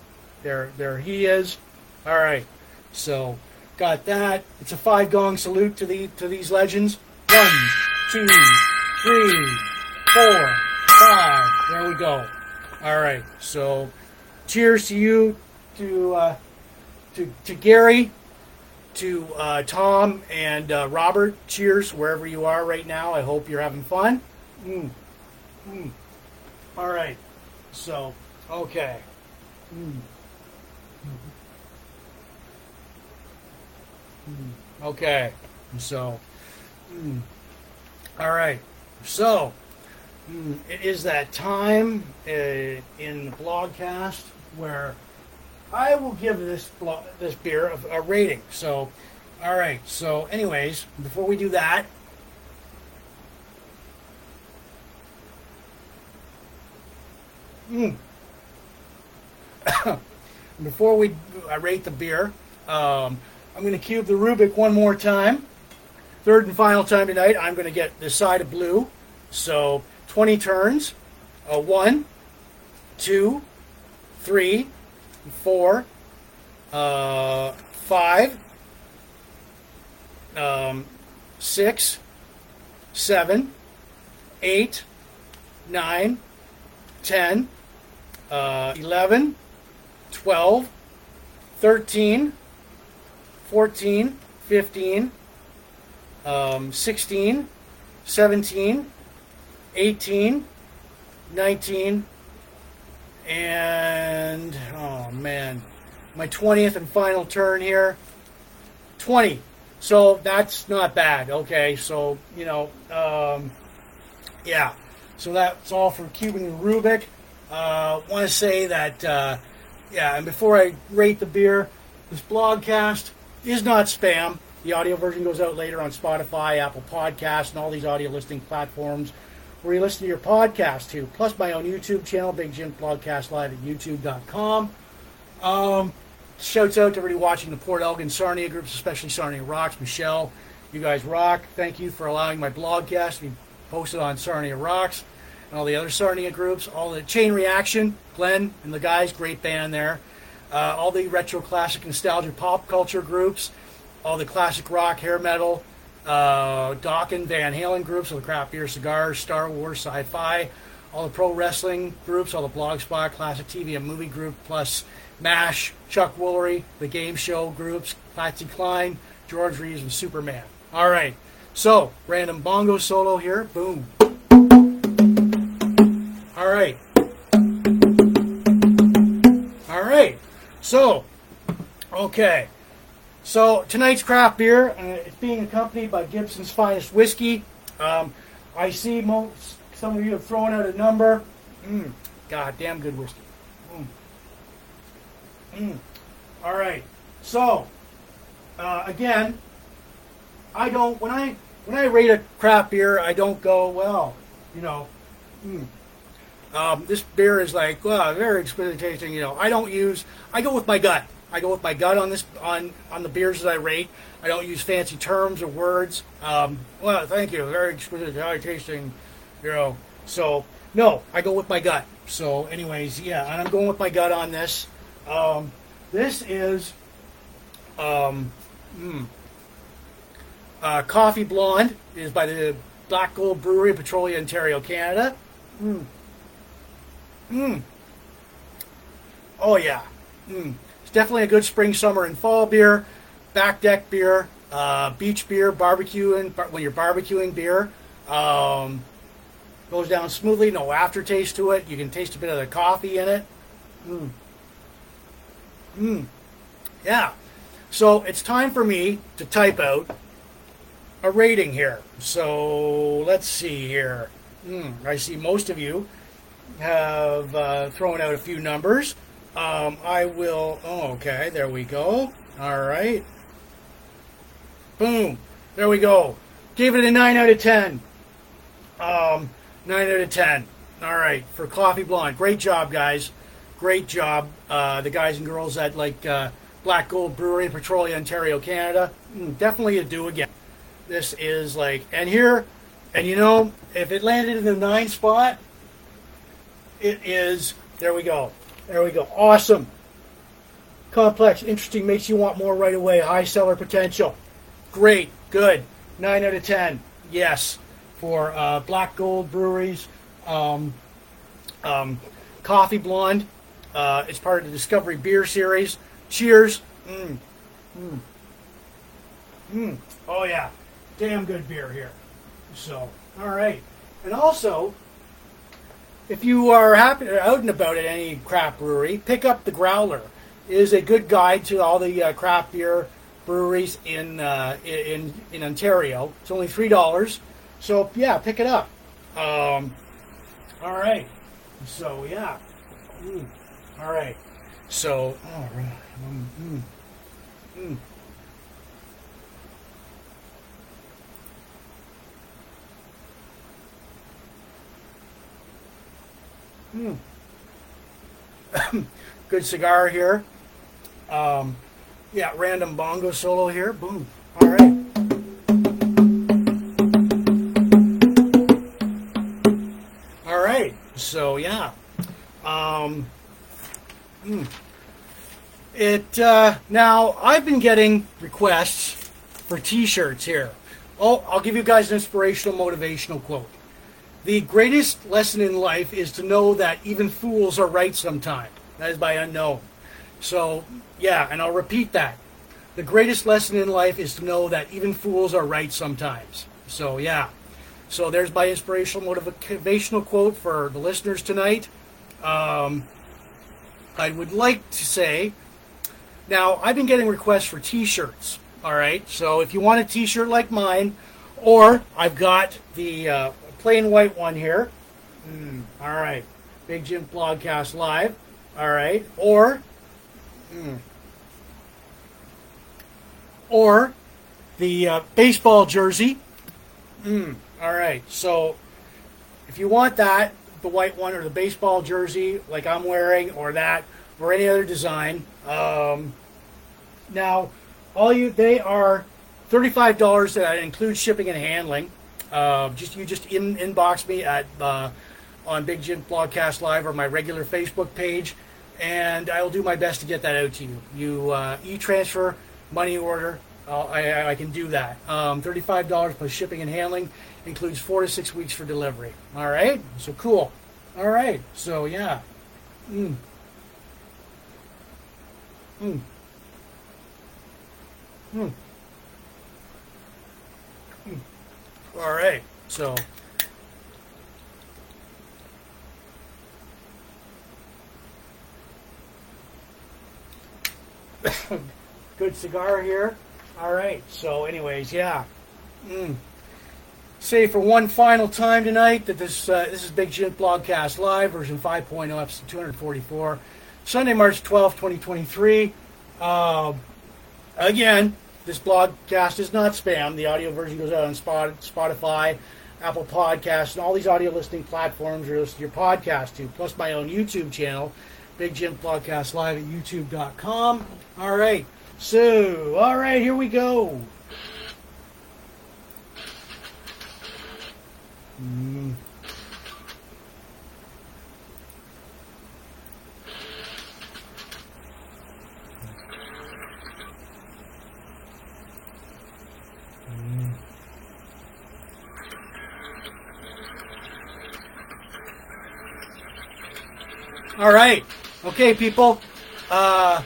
There, there he is. All right. So got that. It's a five gong salute to the to these legends. One, two, three, four, five. There we go. All right. So, cheers to you, to uh, to to Gary, to uh, Tom and uh, Robert. Cheers wherever you are right now. I hope you're having fun. Mm. Mm. All right. So, okay. Mm. Okay, so, mm, all right, so mm, it is that time uh, in the blogcast where I will give this this beer a, a rating. So, all right. So, anyways, before we do that, mm, before we I rate the beer. Um, I'm going to cube the Rubik one more time. Third and final time tonight, I'm going to get this side of blue. So 20 turns. Uh, one, two, three, four, uh, five, um, six, seven, eight, nine, ten, uh, 11, 12, 13, 14, 15, um, 16, 17, 18, 19, and oh man, my 20th and final turn here, 20. So that's not bad. Okay, so you know, um, yeah. So that's all for Cuban Rubik. Uh, Want to say that, uh, yeah. And before I rate the beer, This blogcast is not spam. The audio version goes out later on Spotify, Apple Podcasts, and all these audio listing platforms where you listen to your podcast too. Plus my own YouTube channel, Big Jim Blogcast Live at YouTube.com. Um, shouts out to everybody watching the Port Elgin Sarnia groups, especially Sarnia Rocks. Michelle, you guys rock. Thank you for allowing my blogcast to be posted on Sarnia Rocks and all the other Sarnia groups. All the Chain Reaction, Glenn and the guys, great band there. Uh, all the retro classic nostalgia pop culture groups, all the classic rock, hair metal, uh, Dokken, Van Halen groups, all the craft beer, cigars, Star Wars, sci-fi, all the pro wrestling groups, all the Blogspot, classic TV and movie group, plus MASH, Chuck Woolery, the game show groups, Patsy Cline, George Reeves, and Superman. All right, so random bongo solo here. Boom. All right. All right. So, okay. So tonight's craft beer, uh, it's being accompanied by Gibson's Finest Whiskey. Um, I see most, some of you have thrown out a number. Mm, God damn good whiskey. Mm. Mm. All right. So, uh, again, I don't when I when I rate a craft beer, I don't go well. You know, mm. Um, this beer is like well, very exquisite tasting. You know, I don't use. I go with my gut. I go with my gut on this on on the beers that I rate. I don't use fancy terms or words. Um, well, thank you. Very exquisite, high tasting. You know, so no, I go with my gut. So, anyways, yeah, and I'm going with my gut on this. Um, this is um, mm, uh, Coffee Blonde is by the Black Gold Brewery, Petrolia, Ontario, Canada. Mm. Mm. Oh yeah. Mm. It's definitely a good spring, summer, and fall beer. Back deck beer, uh, beach beer, barbecuing when you're barbecuing beer. Um, goes down smoothly, no aftertaste to it. You can taste a bit of the coffee in it. Mm. Mm. Yeah. So it's time for me to type out a rating here. So let's see here. Mm, I see most of you have uh, thrown out a few numbers. Um, I will. Oh, okay. There we go. All right. Boom. There we go. Gave it a 9 out of 10. Um, 9 out of 10. All right. For Coffee Blonde. Great job, guys. Great job. Uh, the guys and girls at like uh, Black Gold Brewery in Petrolia, Ontario, Canada. Mm, definitely a do again. This is like, and here, and you know, if it landed in the nine spot, it is, there we go. There we go. Awesome. Complex, interesting, makes you want more right away. High seller potential. Great, good. 9 out of 10. Yes. For uh, Black Gold Breweries. Um, um, Coffee Blonde. Uh, it's part of the Discovery Beer Series. Cheers. Mm. Mm. Mm. Oh, yeah. Damn good beer here. So, all right. And also, if you are happy out and about at any craft brewery, pick up the Growler. It is a good guide to all the uh, craft beer breweries in, uh, in in Ontario. It's only three dollars, so yeah, pick it up. Um, all right. So yeah. Mm. All right. So all right. Mm, mm, mm. Good cigar here. Um, yeah, random bongo solo here. Boom. All right. All right. So yeah. Um, mm. It uh, now I've been getting requests for T-shirts here. Oh, I'll give you guys an inspirational, motivational quote. The greatest lesson in life is to know that even fools are right sometimes. That is by unknown. So, yeah, and I'll repeat that. The greatest lesson in life is to know that even fools are right sometimes. So, yeah. So, there's my inspirational, motivational quote for the listeners tonight. Um, I would like to say now, I've been getting requests for t shirts. All right. So, if you want a t shirt like mine, or I've got the uh, plain white one here. Mm, all right. Big Jim Blogcast Live. All right. Or, mm, or the uh, baseball jersey. Mm, all right. So if you want that, the white one or the baseball jersey like I'm wearing, or that, or any other design. Um, now, all you they are thirty-five dollars. That includes shipping and handling. Uh, just you just in, inbox me at uh, on Big Jim Blogcast Live or my regular Facebook page, and I will do my best to get that out to you. You uh, e-transfer, money order, I, I, can do that. Um, Thirty-five dollars plus shipping and handling includes four to six weeks for delivery. All right, so cool. All right, so yeah. Mm. Mm. Mm. Mm. All right, so. Good cigar here. All right, so, anyways, yeah. Mm. Say for one final time tonight that this uh, this is Big Jim Blogcast Live, version 5.0, episode 244, Sunday, March 12th, 2023. Uh, again, this blogcast is not spam. The audio version goes out on Spotify, Apple Podcasts, and all these audio listening platforms you're listening to your podcast to, plus my own YouTube channel, Big Jim Blogcast Live at youtube.com. All right. So, all right, here we go. Mm. All right. Okay, people. Uh,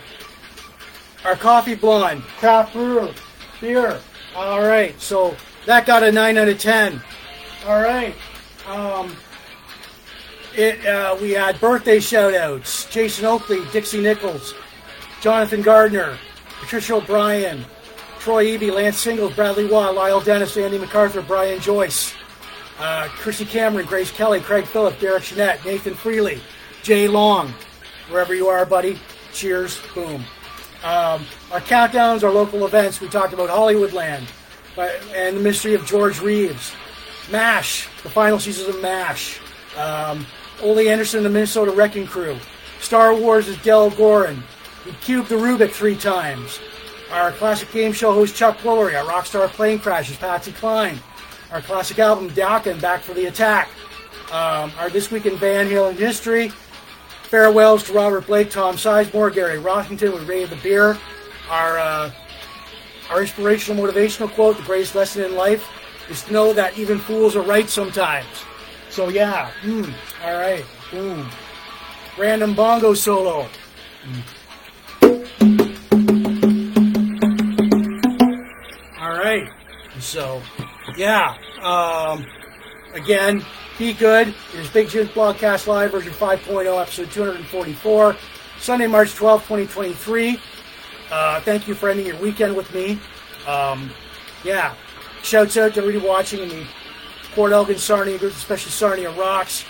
our coffee blonde, craft brewer, beer. All right, so that got a 9 out of 10. All right. Um, it, uh, we had birthday shout outs Jason Oakley, Dixie Nichols, Jonathan Gardner, Patricia O'Brien, Troy Eby, Lance Singles, Bradley Watt, Lyle Dennis, Andy MacArthur, Brian Joyce, uh, Chrissy Cameron, Grace Kelly, Craig Phillip, Derek Jeanette, Nathan Freely, Jay Long, wherever you are, buddy. Cheers. Boom. Um, our countdowns, our local events. We talked about Hollywoodland and the mystery of George Reeves. MASH, the final season of MASH. Um, Ole Anderson, and the Minnesota Wrecking Crew. Star Wars is Del Goren. We cubed the Rubik three times. Our classic game show host Chuck Woolery. Our Rockstar Plane Crashes Patsy Cline. Our classic album Dokken Back for the Attack. Um, our This Week in Van Halen History. Farewells to Robert Blake, Tom Sizemore, Gary Rossington with Ray of the Beer. Our, uh, our inspirational motivational quote, the greatest lesson in life is to know that even fools are right sometimes. So yeah, mm, all right, boom. Random bongo solo. Mm. All right, so yeah. Um, again, be good. It is Big Jim's Blogcast Live, version 5.0, episode 244, Sunday, March 12th, 2023. Uh, thank you for ending your weekend with me. Um, yeah, Shouts out to everybody watching in the Port Elgin Sarnia groups, especially Sarnia Rocks.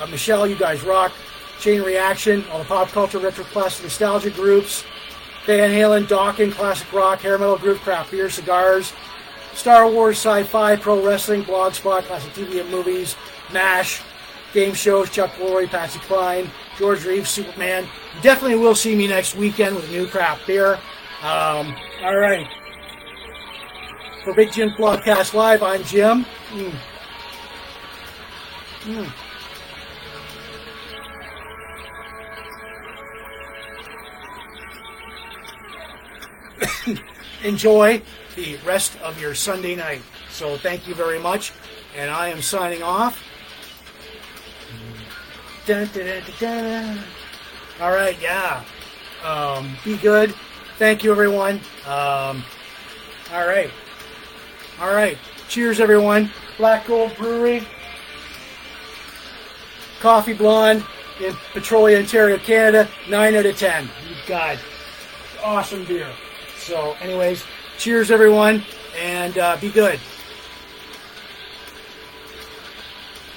Uh, Michelle, you guys rock. Chain Reaction, all the pop culture, retro classic nostalgia groups. Van Halen, Dokken, classic rock, hair metal group, craft beer, cigars. Star Wars, sci-fi, pro wrestling, blogspot, classic TV and movies, MASH, game shows, Chuck Woolery, Patsy Cline, George Reeves, Superman. You definitely will see me next weekend with new craft beer. Um, all right. For Big Jim Blogcast Live, I'm Jim. Mm. Mm. Enjoy the rest of your Sunday night. So thank you very much, and I am signing off. Dun, dun, dun, All right, yeah. Um, be good. Thank you, everyone. Um, all right. All right. Cheers, everyone. Black Gold Brewery. Coffee Blonde in Petrolia, Ontario, Canada. 9 out of 10. God. Awesome beer. So, anyways, cheers, everyone, and uh, be good.